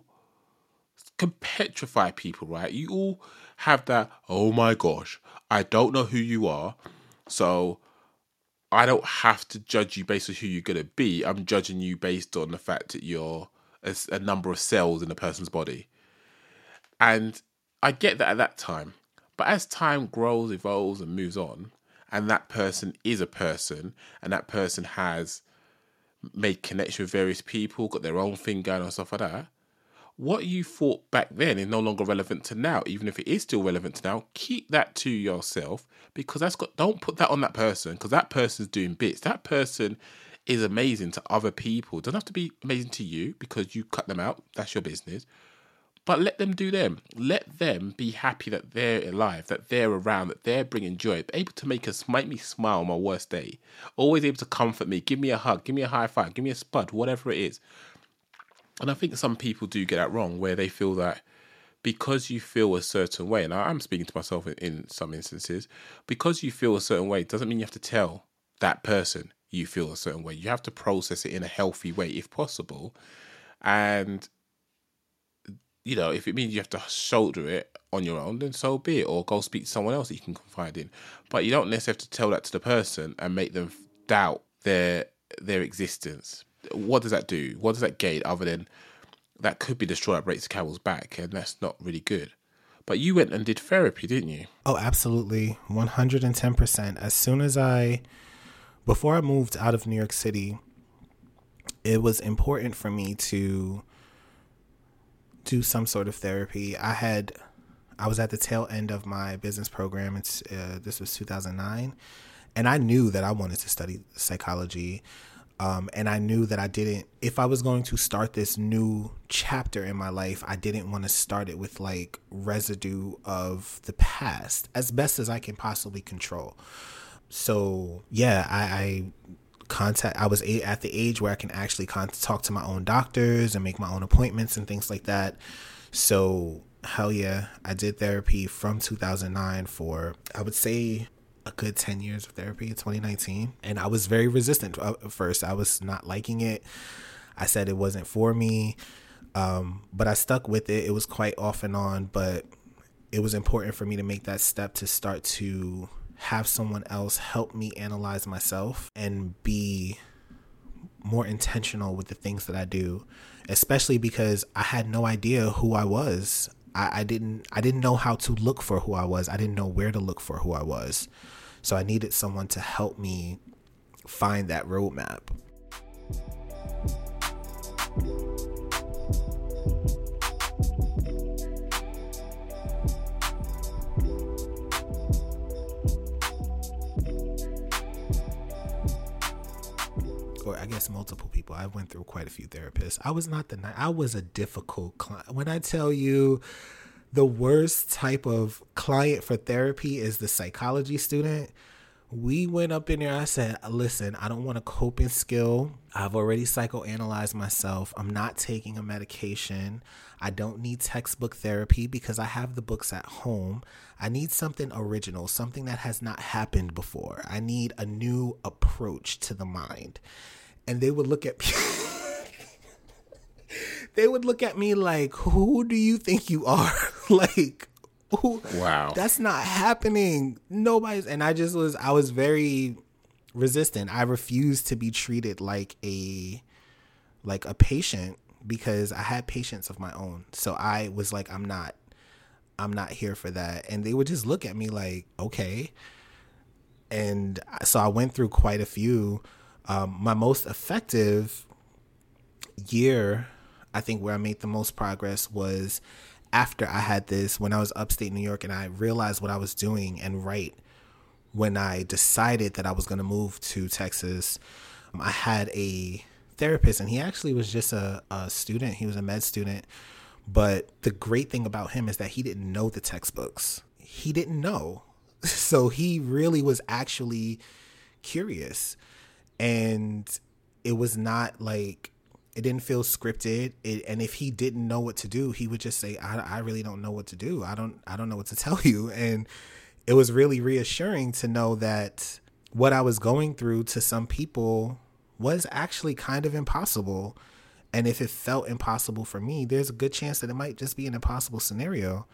can petrify people, right? You all have that. Oh my gosh, I don't know who you are, so I don't have to judge you based on who you're gonna be. I'm judging you based on the fact that you're a number of cells in a person's body. And I get that at that time. But as time grows, evolves, and moves on, and that person is a person, and that person has made connection with various people, got their own thing going on, stuff like that. What you thought back then is no longer relevant to now, even if it is still relevant to now. Keep that to yourself because that's got. Don't put that on that person because that person's doing bits. That person is amazing to other people. Doesn't have to be amazing to you because you cut them out. That's your business but let them do them. Let them be happy that they're alive, that they're around, that they're bringing joy, able to make us make me smile on my worst day, always able to comfort me, give me a hug, give me a high five, give me a spud, whatever it is. And I think some people do get that wrong, where they feel that because you feel a certain way, and I'm speaking to myself in, in some instances, because you feel a certain way doesn't mean you have to tell that person you feel a certain way. You have to process it in a healthy way if possible. And you know, if it means you have to shoulder it on your own, then so be it, or go speak to someone else that you can confide in. But you don't necessarily have to tell that to the person and make them doubt their their existence. What does that do? What does that gain other than that could be that breaks the camel's back, and that's not really good. But you went and did therapy, didn't you? Oh, absolutely. 110%. As soon as I, before I moved out of New York City, it was important for me to do some sort of therapy. I had, I was at the tail end of my business program. It's, uh, this was 2009. And I knew that I wanted to study psychology. Um, and I knew that I didn't, if I was going to start this new chapter in my life, I didn't want to start it with like residue of the past as best as I can possibly control. So, yeah, I, I contact, I was a, at the age where I can actually con- talk to my own doctors and make my own appointments and things like that. So, hell yeah, I did therapy from 2009 for, I would say, a good 10 years of therapy in 2019 and i was very resistant at first i was not liking it i said it wasn't for me um, but i stuck with it it was quite off and on but it was important for me to make that step to start to have someone else help me analyze myself and be more intentional with the things that i do especially because i had no idea who i was I didn't I didn't know how to look for who I was. I didn't know where to look for who I was. So I needed someone to help me find that roadmap. or I guess multiple people. I went through quite a few therapists. I was not the I was a difficult client. When I tell you the worst type of client for therapy is the psychology student. We went up in there. I said, "Listen, I don't want a coping skill. I've already psychoanalyzed myself. I'm not taking a medication. I don't need textbook therapy because I have the books at home. I need something original, something that has not happened before. I need a new approach to the mind." And they would look at me. *laughs* they would look at me like, "Who do you think you are?" *laughs* like, who? Wow. That's not happening. Nobody's. And I just was. I was very resistant. I refused to be treated like a like a patient because I had patients of my own. So I was like, I'm not. I'm not here for that. And they would just look at me like, okay. And so I went through quite a few. Um, my most effective year, I think, where I made the most progress was after I had this when I was upstate New York and I realized what I was doing. And right when I decided that I was going to move to Texas, um, I had a therapist, and he actually was just a, a student. He was a med student. But the great thing about him is that he didn't know the textbooks. He didn't know. *laughs* So he really was actually curious. And it was not like it didn't feel scripted. It, and if he didn't know what to do he would just say I, I really don't know what to do. I don't i don't know what to *laughs* tell you. And it was really reassuring to know that what i was going through to some people was actually kind of impossible. And if it felt impossible for me there's a good chance that it might just be an impossible scenario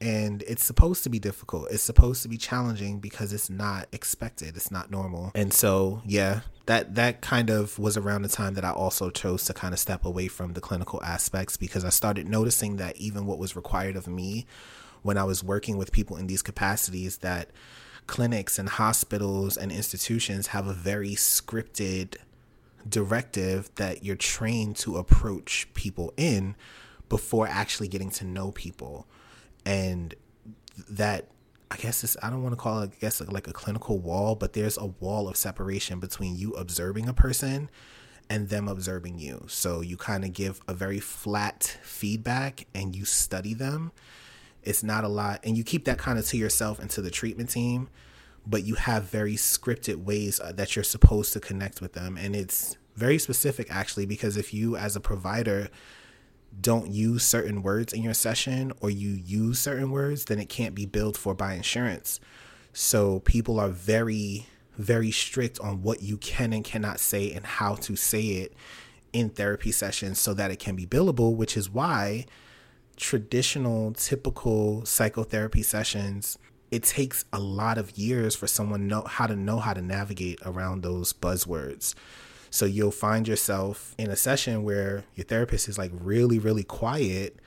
and it's supposed to be difficult. It's supposed to be challenging because it's not expected. It's not normal. And so yeah that that kind of was around the time that i also chose to kind of step away from the clinical aspects because i started noticing that even what was required of me when i was working with people in these capacities that clinics and hospitals and institutions have a very scripted directive that you're trained to approach people in before actually getting to know people and that I guess it's I don't want to call it I guess like a clinical wall, but there's a wall of separation between you observing a person and them observing you. So you kind of give a very flat feedback and you study them. It's not a lot and you keep that kind of to yourself and to the treatment team, but you have very scripted ways uh, that you're supposed to connect with them and it's very specific actually because if you as a provider don't use certain words in your session or you use certain words, then it can't be billed for by insurance. So people are very, very strict on what you can and cannot say and how to say it in therapy sessions so that it can be billable, which is why traditional, typical psychotherapy sessions, it takes a lot of years for someone know how to know how to navigate around those buzzwords. So you'll find yourself in a session where your therapist is like really, really quiet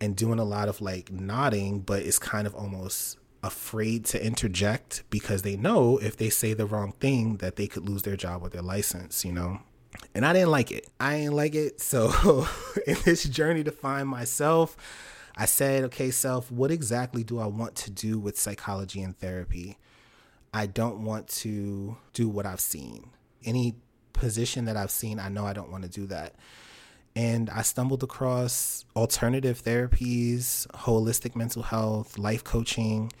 and doing a lot of like nodding, but is kind of almost afraid to interject because they know if they say the wrong thing that they could lose their job or their license, you know? And I didn't like it. I didn't like it. *laughs* So in this journey to find myself, I said, okay, self, what exactly do I want to do with psychology and therapy? I don't want to do what I've seen. Any position that I've seen, I know I don't want to do that. And I stumbled across alternative therapies, holistic mental health, life coaching,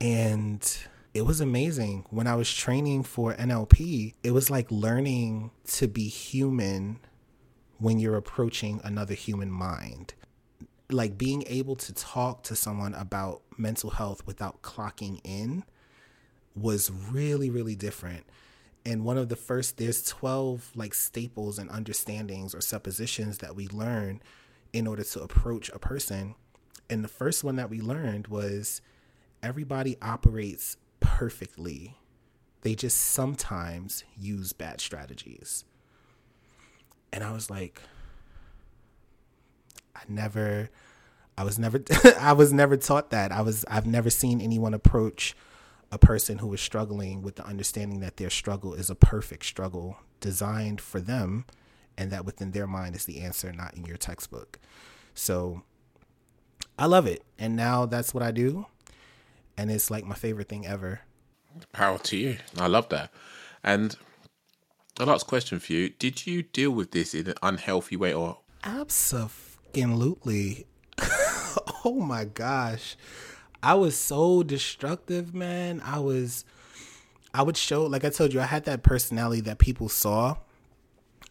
and it was amazing. When I was training for NLP, it was like learning to be human when you're approaching another human mind. Like being able to talk to someone about mental health without clocking in was really, really different and one of the first there's 12 like staples and understandings or suppositions that we learn in order to approach a person. And the first one that we learned was everybody operates perfectly. They just sometimes use bad strategies. And i was like i never i was never *laughs* i was never taught that. I was i've never seen anyone approach a person who is struggling with the understanding that their struggle is a perfect struggle designed for them and that within their mind is the answer not in your textbook. So i love it. And now that's what i do and it's like my favorite thing ever. Power to you. I love that. And the last question for you: Did you deal with this in an unhealthy way, or? Absolutely. *laughs* Oh my gosh I was so destructive, man. I was I would show like I told you, I had that personality that people saw.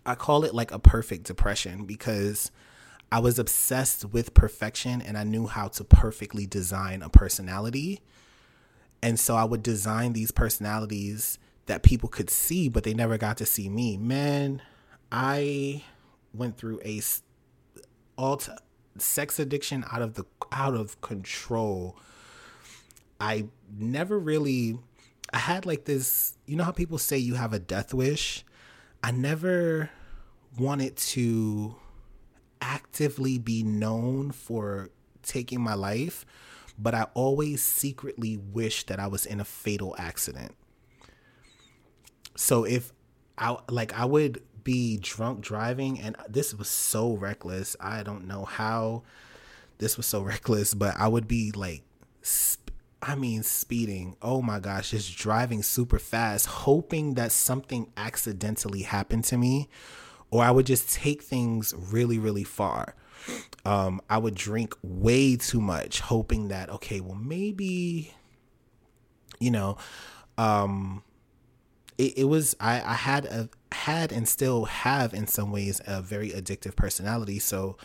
I call it like a perfect depression because I was obsessed with perfection and I knew how to perfectly design a personality. And so I would design these personalities that people could see, but they never got to see me. Man, I went through a all t- sex addiction out of the out of control. I never really I had like this, you know how people say you have a death wish? I never wanted to actively be known for taking my life, but I always secretly wished that I was in a fatal accident. So if I like I would be drunk driving and this was so reckless. I don't know how this was so *laughs* reckless, but I would be like I mean speeding. Oh my gosh, just driving super fast hoping that something accidentally happened to me or I would just take things really really far. Um, I would drink way too much, hoping that okay, well maybe, you know, um, it, it was I, I had a had and still have in some ways a very addictive personality. So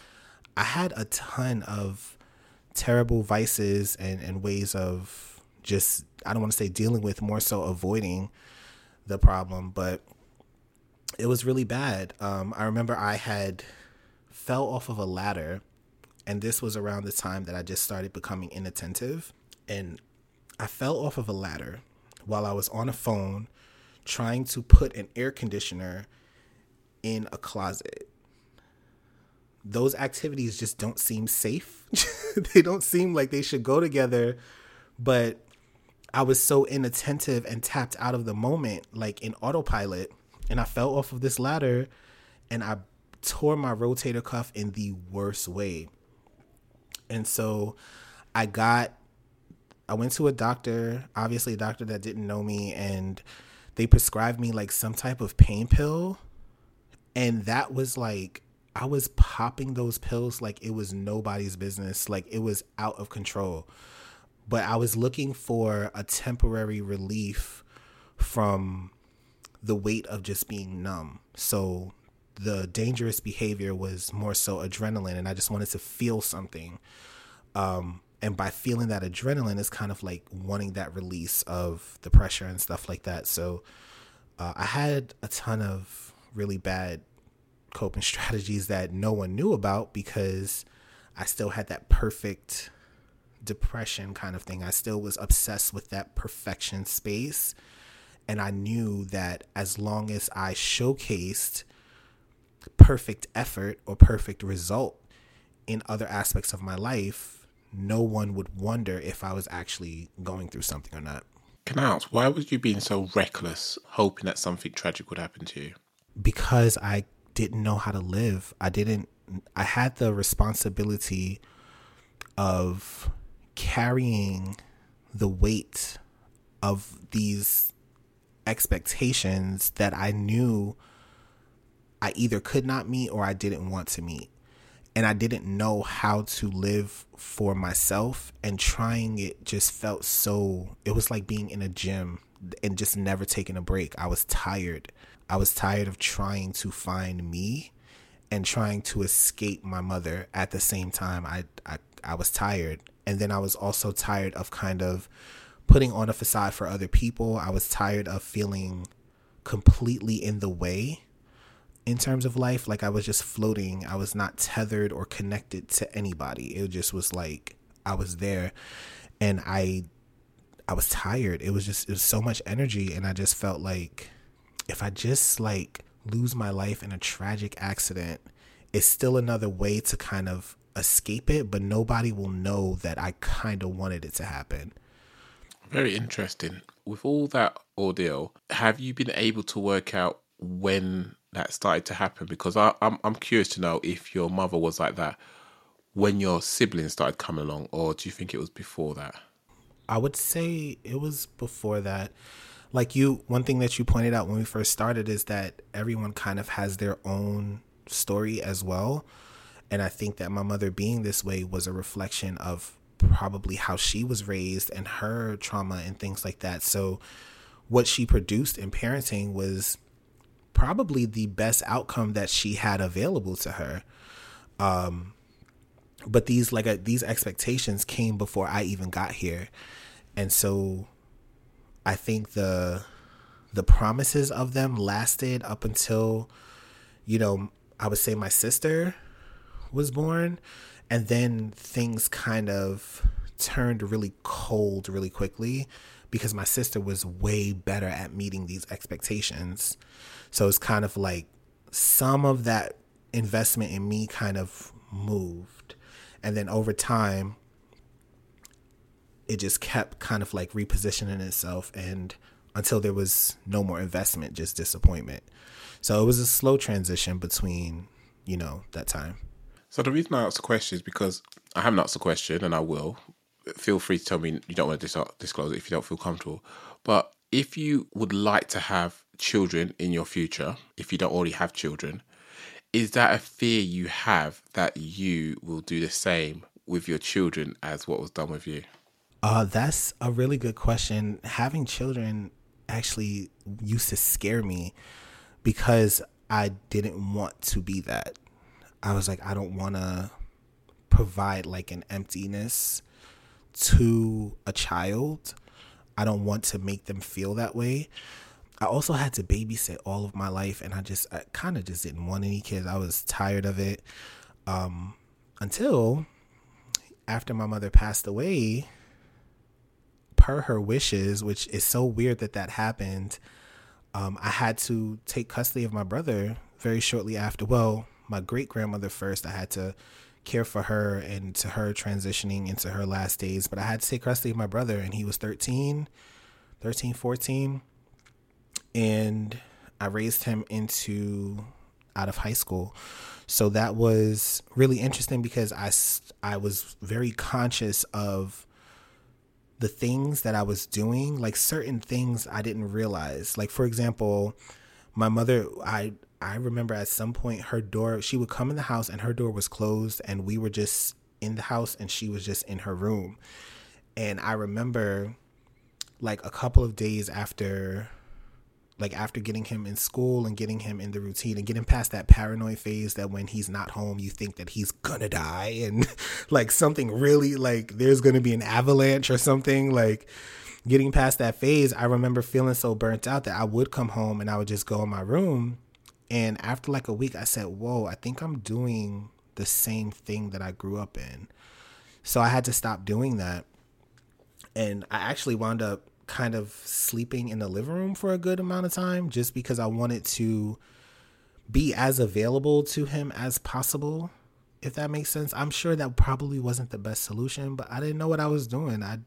I had a ton of terrible vices and, and ways of just I don't want to say dealing with, more so avoiding the problem, but it was really bad. Um, I remember I had fell off of a ladder, and this was around the time that I just started becoming inattentive. And I fell off of a ladder while I was on a phone trying to put an air conditioner in a closet. Those activities just don't seem safe. *laughs* they don't seem like they should go together, but I was so inattentive and tapped out of the moment, like in autopilot, and I fell off of this ladder and I tore my rotator cuff in the worst way. And so I got I went to a doctor, obviously a doctor that didn't know me and they prescribed me like some type of pain pill and that was like I was popping those pills like it was nobody's business, like it was out of control. But I was looking for a temporary relief from the weight of just being numb. So the dangerous behavior was more so adrenaline and I just wanted to feel something. Um, and by feeling that adrenaline is kind of like wanting that release of the pressure and stuff like that. So uh, I had a ton of really bad coping strategies that no one knew about because I still had that perfect depression kind of thing. I still was obsessed with that perfection space. And I knew that as long as I showcased perfect effort or perfect result in other aspects of my life, no one would wonder if I was actually going through something or not. Can I ask, why was you being so reckless, hoping that something tragic would happen to you? Because I didn't know how to live. I didn't, I had the responsibility of carrying the weight of these expectations that I knew I either could not meet or I didn't want to meet. And I didn't know how to live for myself. And trying it just felt so, it was like being in a gym and just never taking a break. I was tired. I was tired of trying to find me and trying to escape my mother at the same time. I, I, I was tired. And then I was also tired of kind of putting on a facade for other people. I was tired of feeling completely in the way in terms of life. Like I was just floating. I was not tethered or connected to anybody. It just was like I was there and I I was tired. It was just it was so much energy and I just felt like if I just like lose my life in a tragic accident, it's still another way to kind of escape it, but nobody will know that I kind of wanted it to happen. Very interesting. With all that ordeal, have you been able to work out when that started to happen? Because I, I'm I'm curious to know if your mother was like that when your siblings started coming along, or do you think it was before that? I would say it was before that. Like you, one thing that you pointed out when we first started is that everyone kind of has their own story as well. And I think that my mother being this way was a reflection of probably how she was raised and her trauma and things like that. So, what she produced in parenting was probably the best outcome that she had available to her. Um, but these like uh, these expectations came before I even got here, and so I think the the promises of them lasted up until, you know, I would say my sister was born. And then things kind of turned really cold really quickly because my sister was way better at meeting these expectations. So it's kind of like some of that investment in me kind of moved. And then over time, it just kept kind of like repositioning itself and until there was no more investment, just disappointment. So it was a slow transition between, you know, that time. So the reason I asked the question is because I haven't asked the question and I will. Feel free to tell me you don't want to dis- disclose it if you don't feel comfortable. But if you would like to have children in your future, if you don't already have children, is that a fear you have that you will do the same with your children as what was done with you? Uh, that's a really good question. Having children actually used to scare me because I didn't want to be that. I was like, I don't want to provide like an emptiness to a child. I don't want to make them feel that way. I also had to babysit all of my life, and I just, I kind of just didn't want any kids. I was tired of it. Um, until after my mother passed away, per her wishes, which is so weird that that happened, um, I had to take custody of my brother very shortly after. Well, my great grandmother first. I had to care for her and to her transitioning into her last days, but I had to take custody of my brother, and he was 13, 13, 14. And I raised him into out of high school. So that was really interesting because I, I was very conscious of the things that I was doing, like certain things I didn't realize. Like for example, my mother I I remember at some point her door she would come in the house and her door was closed and we were just in the house and she was just in her room. And I remember like a couple of days after like after getting him in school and getting him in the routine and getting past that paranoid phase that when he's not home you think that he's gonna die and *laughs* like something really like there's gonna be an avalanche or something like getting past that phase i remember feeling so burnt out that i would come home and i would just go in my room. And after like a week i said whoa i think i'm doing the same thing that i grew up in. So i had to stop doing that. And i actually wound up kind of sleeping in the living room for a good amount of time just because I wanted to be as available to him as possible if that makes sense. I'm sure that probably wasn't the best solution, but I didn't know what I was doing. I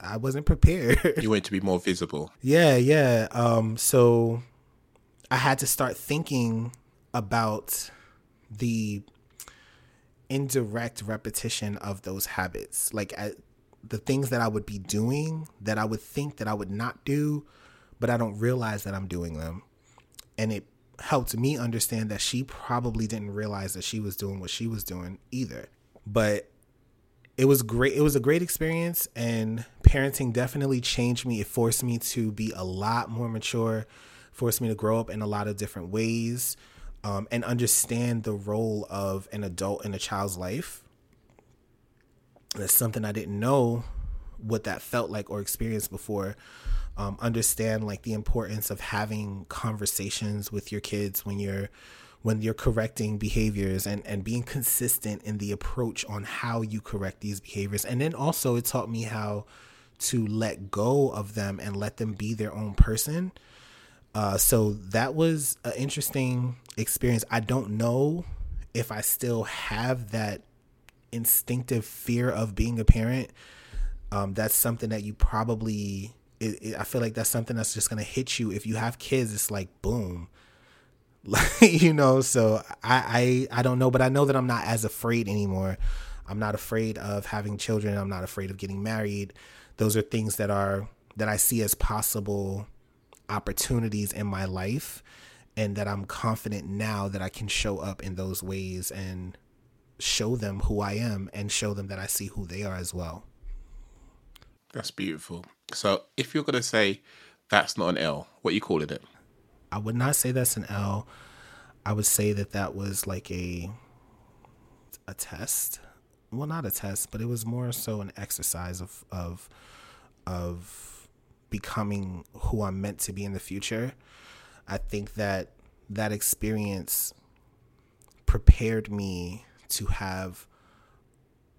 I wasn't *laughs* prepared. you wanted to be more visible. Yeah, yeah. Um so I had to start thinking about the indirect repetition of those habits. Like at the things that I would be doing that I would think that I would not do, but I don't realize that I'm doing them. And it helped me understand that she probably didn't realize that she was doing what she was doing either. But it was great. It was a great experience, and parenting definitely changed me. It forced me to be a lot more mature, forced me to grow up in a lot of different ways, um, and understand the role of an adult in a child's life that's something I didn't know what that felt like or experienced before. Um, understand like the importance of having conversations with your kids when you're when you're correcting behaviors and and being consistent in the approach on how you correct these behaviors. And then also it taught me how to let go of them and let them be their own person. Uh, so that was an interesting experience. I don't know if i still have that instinctive fear of being a parent, um, that's something that you probably. It, it, I feel like that's something that's just gonna hit you if you have kids. It's like boom, *laughs* you know. So I, I I don't know, but I know that I'm not as afraid anymore. I'm not afraid of having children. I'm not afraid of getting married. Those are things that are that I see as possible opportunities in my life and that I'm confident now that I can show up in those ways and show them who I am and show them that I see who they are as well. That's beautiful. So if you're gonna say that's not an L, what you calling it? I would not say that's an L. I would say that that was like a a test. Well, not a test, but it was more so an exercise of of of becoming who I'm meant to be in the future. I think that that experience prepared me to have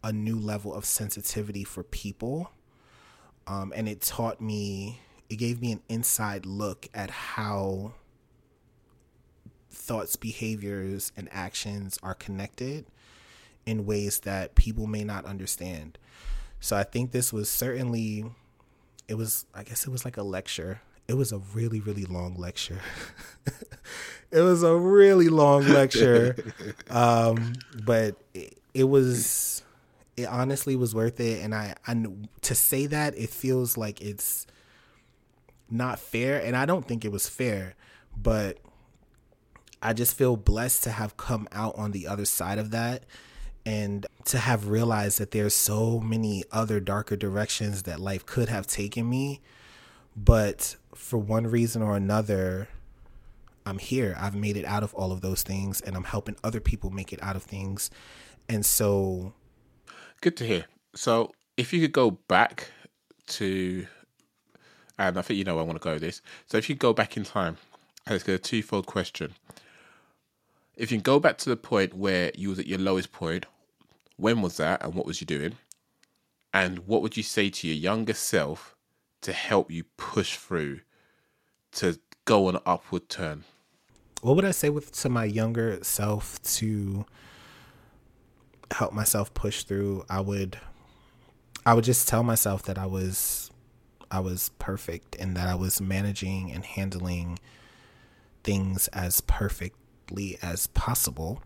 a new level of sensitivity for people. Um, and it taught me, it gave me an inside look at how thoughts, behaviors, and actions are connected in ways that people may not understand. So I think this was certainly, it was, I guess it was like a lecture. It was a really, really long lecture. *laughs* it was a really long lecture. *laughs* um, but it, it was, it honestly was worth it. And I, I, to say that, it feels like it's not fair. And I don't think it was fair, but I just feel blessed to have come out on the other side of that and to have realized that there's so many other darker directions that life could have taken me but for one reason or another I'm here. I've made it out of all of those things and I'm helping other people make it out of things. And so good to hear. So if you could go back to and I think you know where I want to go with this. So if you go back in time, it's a twofold question if you go back to the point where you was at your lowest point, when was that and what was you doing? And what would you say to your younger self to help you push through to go on an upward turn? What would I say with to my younger self to help myself push through? I would I would just tell myself that I was I was perfect and that I was managing and handling things as perfectly as possible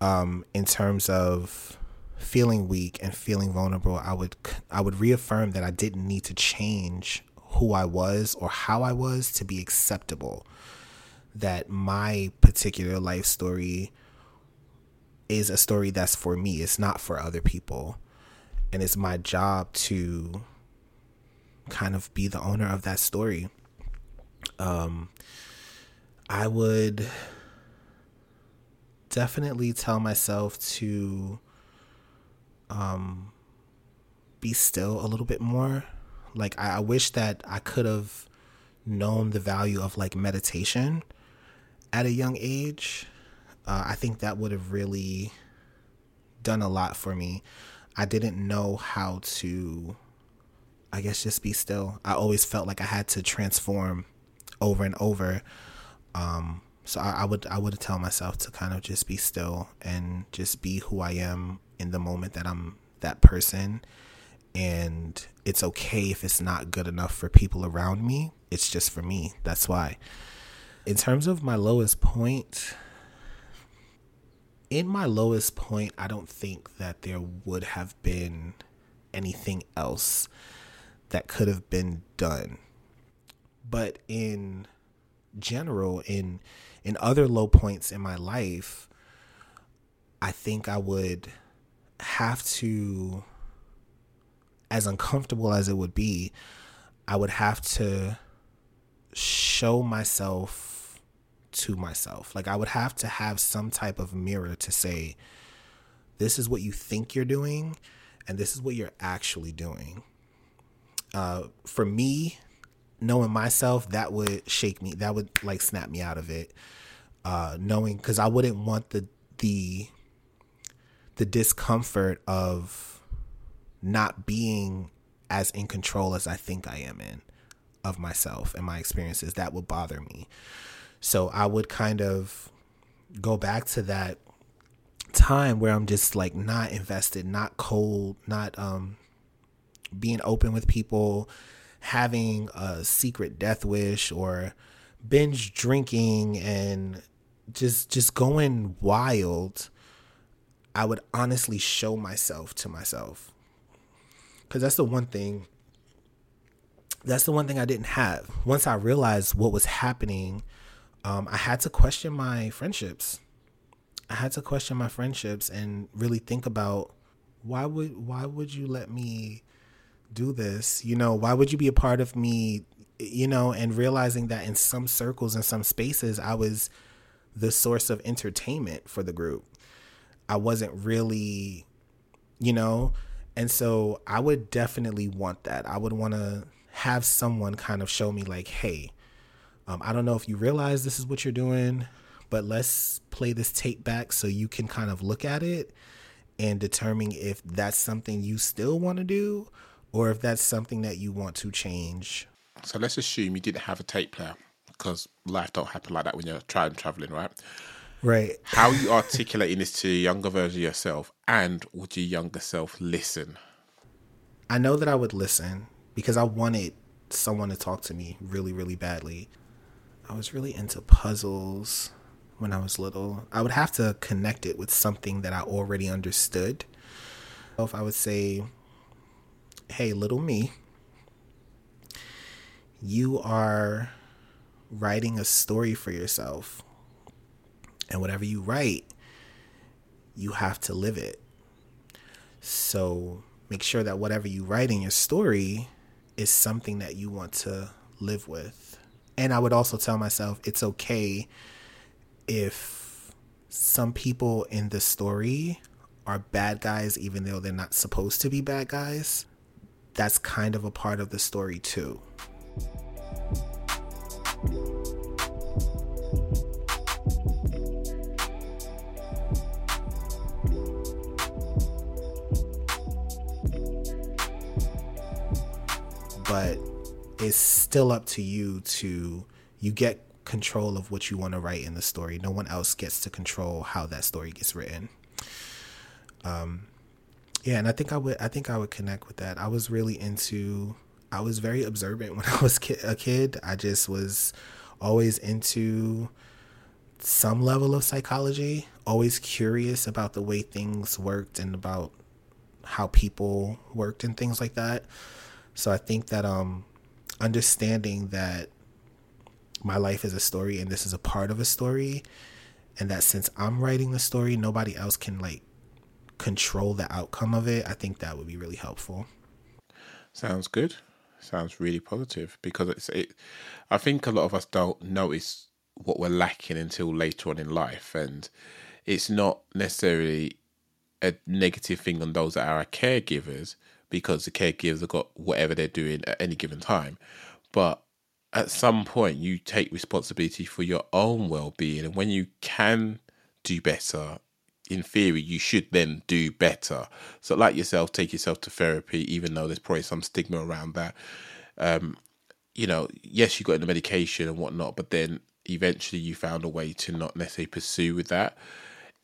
um, in terms of feeling weak and feeling vulnerable i would i would reaffirm that i didn't need to change who i was or how i was to be acceptable that my particular life story is a story that's for me. It's not for other people. And it's my job to kind of be the owner of that story. Um i would definitely tell myself to um, be still a little bit more. Like I, I wish that I could have known the value of like meditation at a young age. Uh, I think that would have really done a lot for me. I didn't know how to, I guess, just be still. I always felt like I had to transform over and over. Um, so I, I would I would tell myself to kind of just be still and just be who I am in the moment that I'm that person and it's okay if it's not good enough for people around me. It's just for me. That's why. In terms of my lowest point in my lowest point i don't think that there would have been anything else that could have been done. But in general in in other low points in my life, I think I would have to, as uncomfortable as it would be, I would have to show myself to myself. Like I would have to have some type of mirror to say, this is what you think you're doing, and this is what you're actually doing. Uh, for me, knowing myself, that would shake me. That would like snap me out of it. Uh, knowing because I wouldn't want the the the discomfort of not being as in control as I think I am in of myself and my experiences. That would bother me. So I would kind of go back to that time where I'm just like not invested, not cold, not um being open with people, having a secret death wish or binge drinking and just just going wild i would honestly show myself to myself because that's the one thing that's the one thing i didn't have once i realized what was happening um, i had to question my friendships i had to question my friendships and really think about why would why would you let me do this? You know, why would you be a part of me? You know, and realizing that in some circles and some spaces, I was the source of entertainment for the group. I wasn't really, you know, and so I would definitely want that. I would want to have someone kind of show me, like, hey, um, I don't know if you realize this is what you're doing, but let's play this tape back so you can kind of look at it and determine if that's something you still want to do or if that's something that you want to change. So let's assume you didn't have a tape player because life don't happen like that when you're trying traveling, right? Right. How are you articulating this to your younger version of yourself, and would your younger self listen? I know that I would listen because I wanted someone to talk to me really, really badly. I was really into puzzles when I was little. I would have to connect it with something that I already understood. If I would say, hey, little me, you are writing a story for yourself. And whatever you write, you have to live it. So make sure that whatever you write in your story is something that you want to live with. And I would also tell myself it's okay if some people in the story are bad guys, even though they're not supposed to be bad guys. That's kind of a part of the story, too. But it's still up to you to you get control of what you want to write in the story. No one else gets to control how that story gets written. Um, yeah, and I think I would I think I would connect with that. I was really into I was very observant *laughs* when I was ki- a kid. I just was always into some level of psychology, always curious about the way things worked and about how people worked and things like that. So I think that um, understanding that my life is a story and this is a part of a story, and that since I'm writing the story, nobody else can like control the outcome of it. I think that would be really helpful. Sounds good. Sounds really positive because it's it. I think a lot of us don't notice what we're lacking until later on in life, and it's not necessarily a negative thing on those that are our caregivers because the caregivers have got whatever they're doing at any given time. But at some point, you take responsibility for your own well being. And when you can do better, in theory, you should then do better. So, like yourself, take yourself to therapy, even though there's probably some stigma around that. Um, you know, yes, you got the medication and whatnot, but then eventually you found a way to not necessarily pursue with that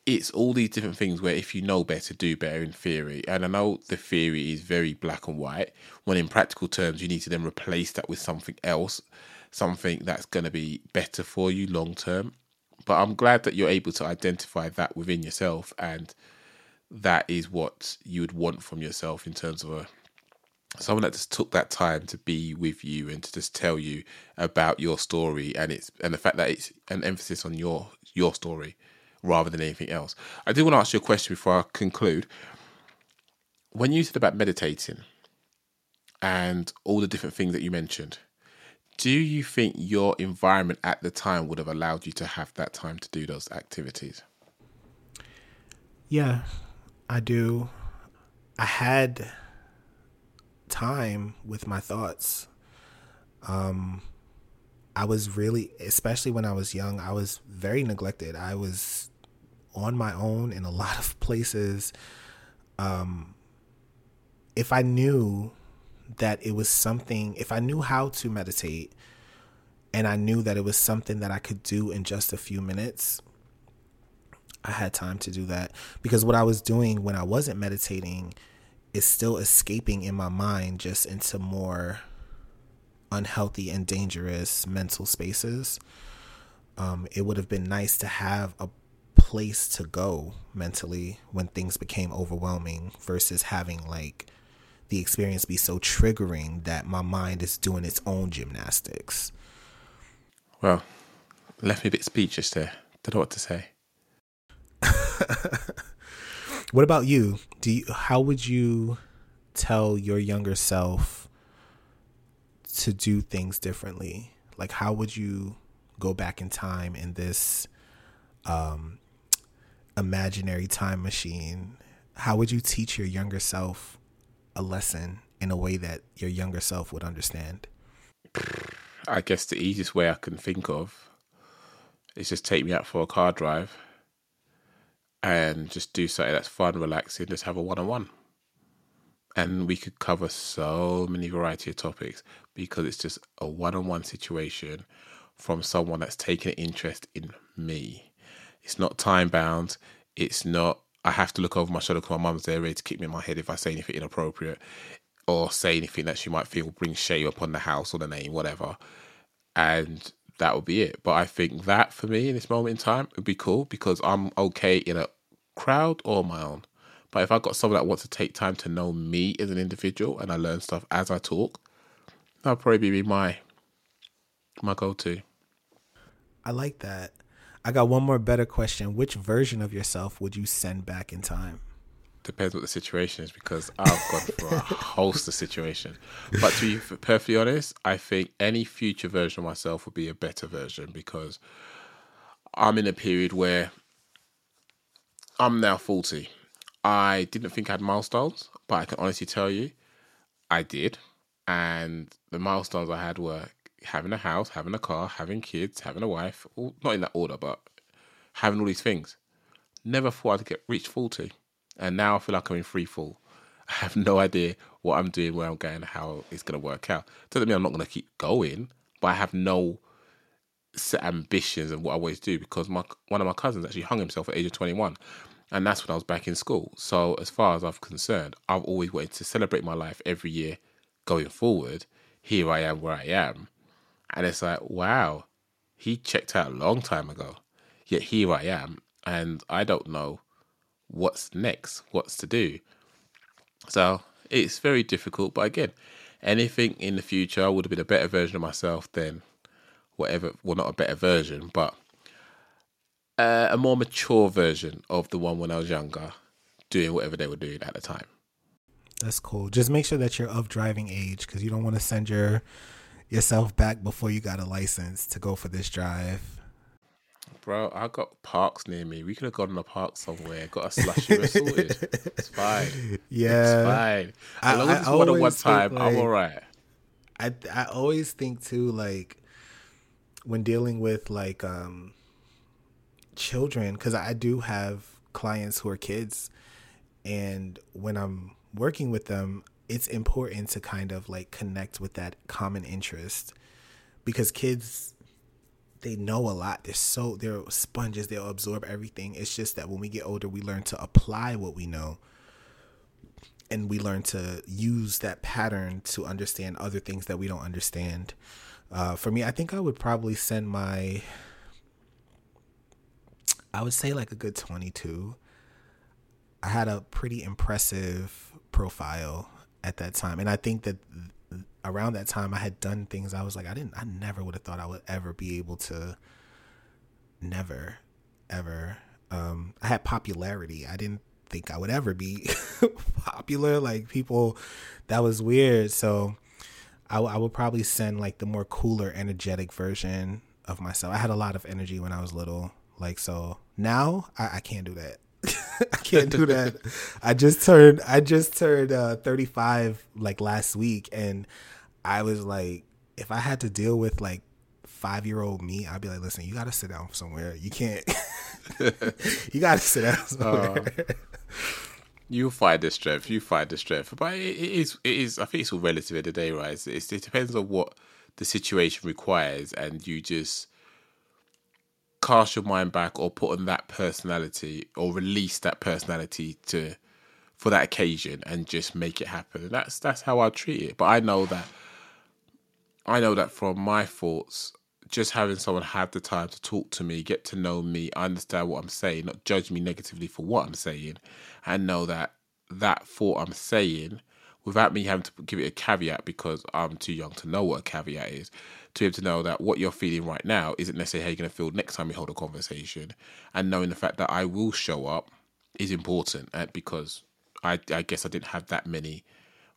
it's all these different things where if you know better, do better in theory. And I know the theory is very black and white, when in practical terms, you need to then replace that with something else, something that's going to be better for you long term. But I'm glad that you're able to identify that within yourself, and that is what you would want from yourself in terms of a someone that just took that time to be with you and to just tell you about your story and it's and the fact that it's an emphasis on your your story rather than anything else. I do want to ask you a question before I conclude. When you said about meditating and all the different things that you mentioned, do you think your environment at the time would have allowed you to have that time to do those activities? Yeah, I do. I had time with my thoughts. Um, I was really, especially when I was young, I was very neglected. I was on my own in a *laughs* lot of places. Um, if I knew that it was something, if I knew how to meditate and I knew that it was something that I could do in just a few minutes, I had time to do that. Because what I was doing when I wasn't meditating is still escaping in my mind just into more unhealthy and dangerous mental spaces. Um, it would have been nice to have a place to go mentally when things became overwhelming versus having like the experience be so triggering that my mind is doing its own gymnastics. Well, left me a bit speechless there. Don't know what to say. *laughs* what about you? Do you how would you tell your younger self to do things differently? Like, how would you go back in time in this um, imaginary time machine? How would you teach your younger self a lesson in a way that your younger self would understand? I guess the easiest way I can think of is just take me out for a car drive and just do something that's fun, relaxing, just have a one on one. And we could cover so many variety of topics because it's just a one on one situation from someone that's taken an interest in me. It's not time bound. It's not, I have to look over my shoulder because my mum's there ready to kick me in my head if I say anything inappropriate or say anything that she might feel brings shame upon the house or the name, whatever. And that would be it. But I think that for me in this moment in time would be cool because I'm okay in a crowd or my own. But if I got someone that wants to take time to know me as an individual and I learn stuff as I talk, that'll probably be my my go to. I like that. I got one more better question. Which version of yourself would you send back in time? Depends what the situation is because I've gone through a host of situations. But to be perfectly honest, I think any future version of myself would be a better version because I'm in a period where I'm now 40. I didn't think I had milestones, but I can honestly tell you I did. And the milestones I had were having a house, having a car, having kids, having a wife, all, not in that order, but having all these things. Never thought I'd get reach 40. And now I feel like I'm in free fall. *laughs* I have no idea what I'm doing, where I'm going, how it's going to work out. Doesn't mean I'm not going to keep going, but I have no set ambitions and what I always do because my one of my cousins actually hung himself at age of 21 and that's when I was back in school. So as far as I'm concerned, I've always wanted to celebrate my life every year going forward. Here I am where I am. And it's like, wow, he checked out a long time ago. Yet here I am and I don't know what's next, what's to do. So it's very difficult, but again, anything in the future I would have been a better version of myself than whatever well not a better version, but uh, a more mature version of the one when I was younger, doing whatever they were doing at the time. That's cool. Just make sure that you're of driving age because you don't want to send your yourself back before you got a license to go for this drive. Bro, I got parks near me. We could have gone in a park somewhere, got a slushy sorted. It's fine. Yeah, it's fine. As long as it's one on one time, like, I'm all right. I I always think too, like when dealing with like um children because I do have clients who are kids, and when I'm working with them, it's important to kind of like connect with that common interest because kids they know a lot. They're so they're sponges. They'll absorb everything. It's just that when we get older, we learn to apply what we know, and we learn to use that pattern to understand other things that we don't understand. Uh, for me, I think I would probably send my I would say like a good 22. I had a pretty impressive profile at that time. And I think that around that time I had done things I was like I didn't I never would have thought I would ever be able to never ever um I had popularity. I didn't think I would ever be *laughs* popular like people that was weird. So I, I would probably send like the more cooler energetic version of myself. I had a lot of energy when I was little like so now I, I can't do that. *laughs* I can't do that. I just turned I just turned uh 35 like last week and I was like if I had to deal with like 5-year-old me, I'd be like, "Listen, you got to sit down somewhere. You can't *laughs* You got to sit down *laughs* somewhere." Uh, you find the strength. You find the strength. But it, it is it is I think it's all relative at the day, right? It's, it depends on what the situation requires and you just cast your mind back or put on that personality or release that personality to for that occasion and just make it happen. And that's that's how I treat it. But I know that I know that from my thoughts, just having someone have the time to talk to me, get to know me, understand what I'm saying, not judge me negatively for what I'm saying, and know that that thought I'm saying, without me having to give it a caveat because I'm too young to know what a caveat is, to be able to know that what you're feeling right now isn't necessarily how you're going to feel next time we hold a conversation. And knowing the fact that I will show up is important uh, because I, I guess I didn't have that many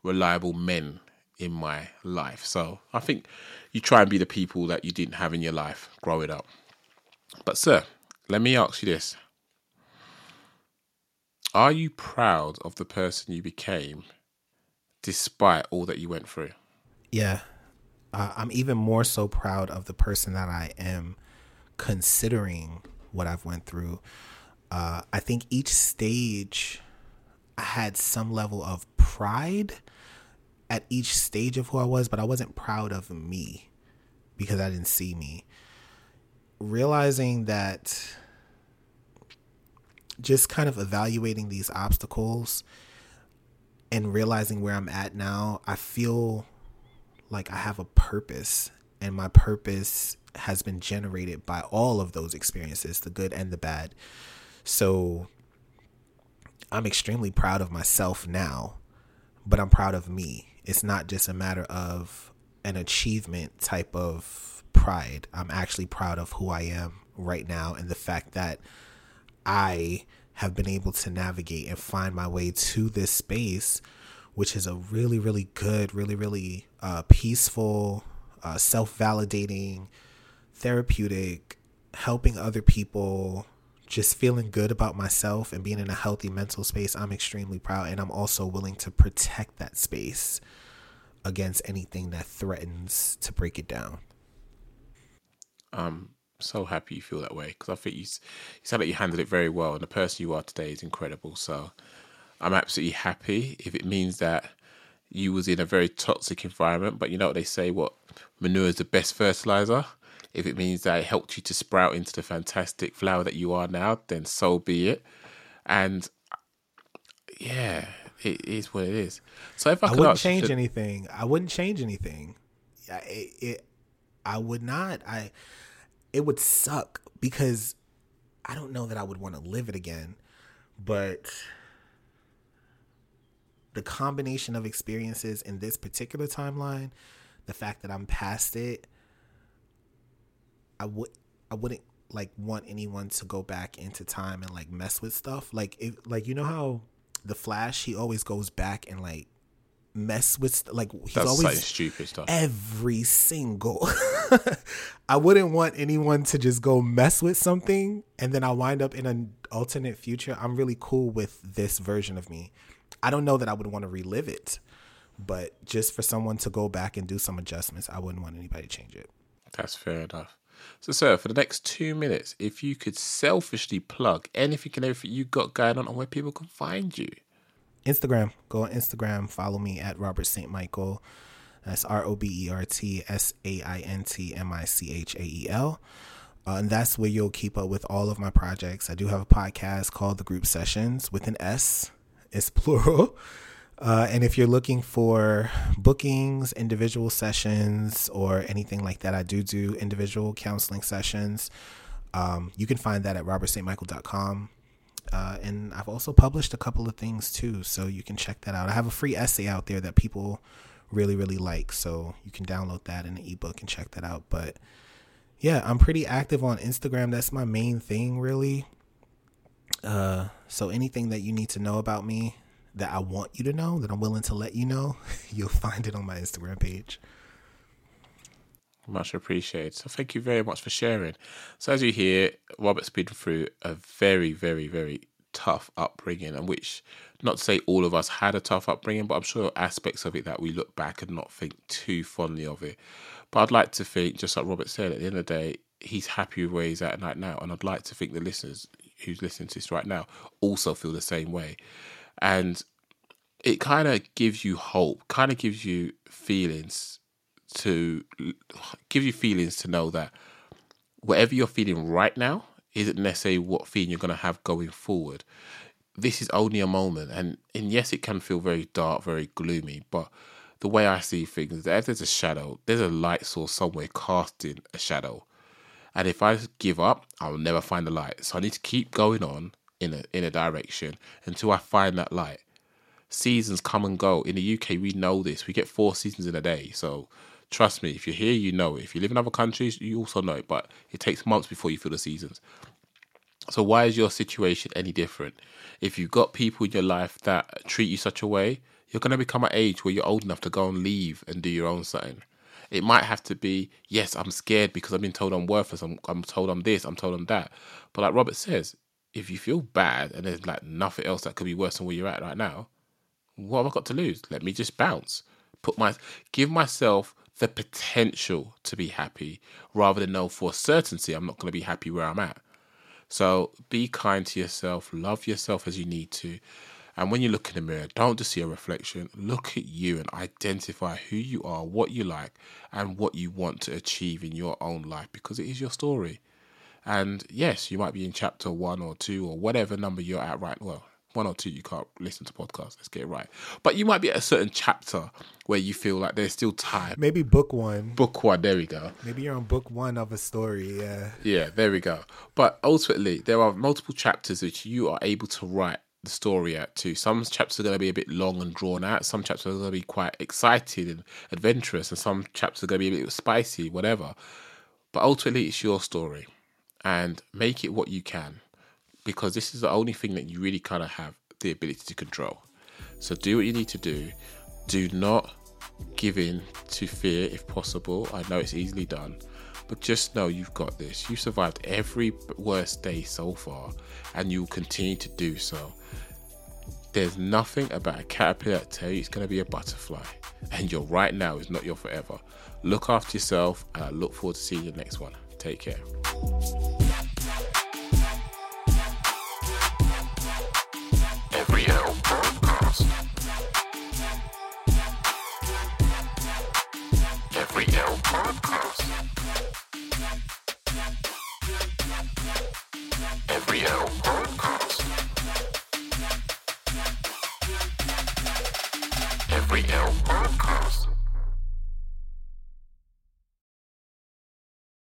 reliable men in my life. So I think you try and be the people that you didn't have in your life growing up. But, sir, let me ask you this Are you proud of the person you became despite all that you went through? Yeah uh, I'm even more so proud of the person that I am considering what I've went through, uh, I think each stage I had some level of pride at each stage of who I was, but I wasn't proud of me because I didn't see me. Realizing that just kind of evaluating these obstacles and realizing where I'm at now, I feel like I have a purpose, and my purpose has been generated by all of those experiences, the good and the bad. So I'm extremely proud of myself now, but I'm proud of me. It's not just a matter of an achievement type of pride. I'm actually proud of who I am right now and the fact that I have been able to navigate and find my way to this space, which is a really, really good, really, really uh, peaceful, uh, self validating, therapeutic, helping other people, just feeling good about myself and being in a healthy mental space. I'm extremely proud. And I'm also willing to protect that space against anything that threatens to break it down. Um, so happy you feel that way because I think you, you sound like you handled it very well, and the person you are today is incredible. So I'm absolutely happy if it means that you was in a very toxic environment, but you know what they say: what manure is the best fertilizer. If it means that it helped you to sprout into the fantastic flower that you are now, then so be it. And yeah, it is what it is. So if I, I wouldn't change to... anything, I wouldn't change anything. It, it, I would not. I it would suck because I don't know that I would want to live it again, but the combination of experiences in this particular timeline, the fact that I'm past it, I would I wouldn't like want anyone to go back into time and like mess with stuff. Like if like you know how the Flash he always goes back and like mess with like he's That's always like stupid stuff. Every single *laughs* I wouldn't want anyone to just go mess with something and then I wind up in an alternate future. I'm really cool with this version of me. I don't know that I would want to relive it, but just for someone to go back and do some adjustments, I wouldn't want anybody to change it. That's fair enough. So, sir, for the next two minutes, if you could selfishly plug anything and everything you got going on and where people can find you. Instagram. Go on Instagram. Follow me at Robert St. Michael. That's R O B E R T S A I N T M I C H A E L. Uh, and that's where you'll keep up with all of my projects. I do have a podcast called The Group Sessions with an S, it's *laughs* plural. Uh, and if you're looking for bookings, individual sessions, or anything like that, I do do individual counseling sessions. Um, you can find that at robertstmichael.com. Uh, and I've also published a couple of things too, so you can check that out. I have a free essay out there that people really, really like, so you can download that in an ebook and check that out. But yeah, I'm pretty active on Instagram. That's my main thing, really. Uh, so anything that you need to know about me that I want you to know, that I'm willing to let you know, *laughs* you'll find it on my Instagram page. Much appreciated. So thank you very much for sharing. So as you hear, Robert's been through a very, very, very tough upbringing, and which not to say all of us had a tough upbringing, but I'm sure aspects of it that we look back and not think too fondly of it. But I'd like to think, just like Robert said, at the end of the day, he's happy with where he's at right now, and I'd like to think the listeners who's listening to this right now also feel the same way, and it kind of gives you hope, kind of gives you feelings to give you feelings to know that whatever you're feeling right now isn't necessarily what feeling you're going to have going forward. This is only a moment, and and yes, it can feel very dark, very gloomy, but the way I see things is that if there's a shadow, there's a light source somewhere casting a shadow. And if I give up, I'll never find the light. So I need to keep going on in a in a direction until I find that light. Seasons come and go. In the UK, we know this. We get four seasons in a day. So Trust me, if you're here, you know it. If you live in other countries, you also know it, but it takes months before you feel the seasons. So, why is your situation any different? If you've got people in your life that treat you such a way, you're going to become an age where you're old enough to go and leave and do your own thing. It might have to be, yes, I'm scared because I've been told I'm worthless. I'm, I'm told I'm this, I'm told I'm that. But like Robert says, if you feel bad and there's like nothing else that could be worse than where you're at right now, what have I got to lose? Let me just bounce. Put my give myself the potential to be happy rather than know for certainty I'm not going to be happy where I'm at. So be kind to yourself, love yourself as you need to. And when you look in the mirror, don't just see a reflection. Look at you and identify who you are, what you like, and what you want to achieve in your own life because it is your story. And yes, you might be in chapter one or two or whatever number you're at right well. One or two, you can't listen to podcasts. Let's get it right. But you might be at a certain chapter where you feel like there's still time. Maybe book one. Book one, there we go. Maybe you're on book one of a story. Yeah. Yeah, there we go. But ultimately, there are multiple chapters which you are able to write the story at too. Some chapters are going to be a bit long and drawn out. Some chapters are going to be quite exciting and adventurous, and some chapters are going to be a bit spicy, whatever. But ultimately, it's your story, and make it what you can, because this is the only thing that you really kind of have the ability to control. So do what you need to do. Do not give in to fear if possible. I know it's easily done, but just know you've got this. You've survived every worst day so far, and you'll continue to do so. There's nothing about a caterpillar that tell you it's going to be a butterfly, and your right now is not your forever. Look after yourself, and I look forward to seeing you next one. Take care. Every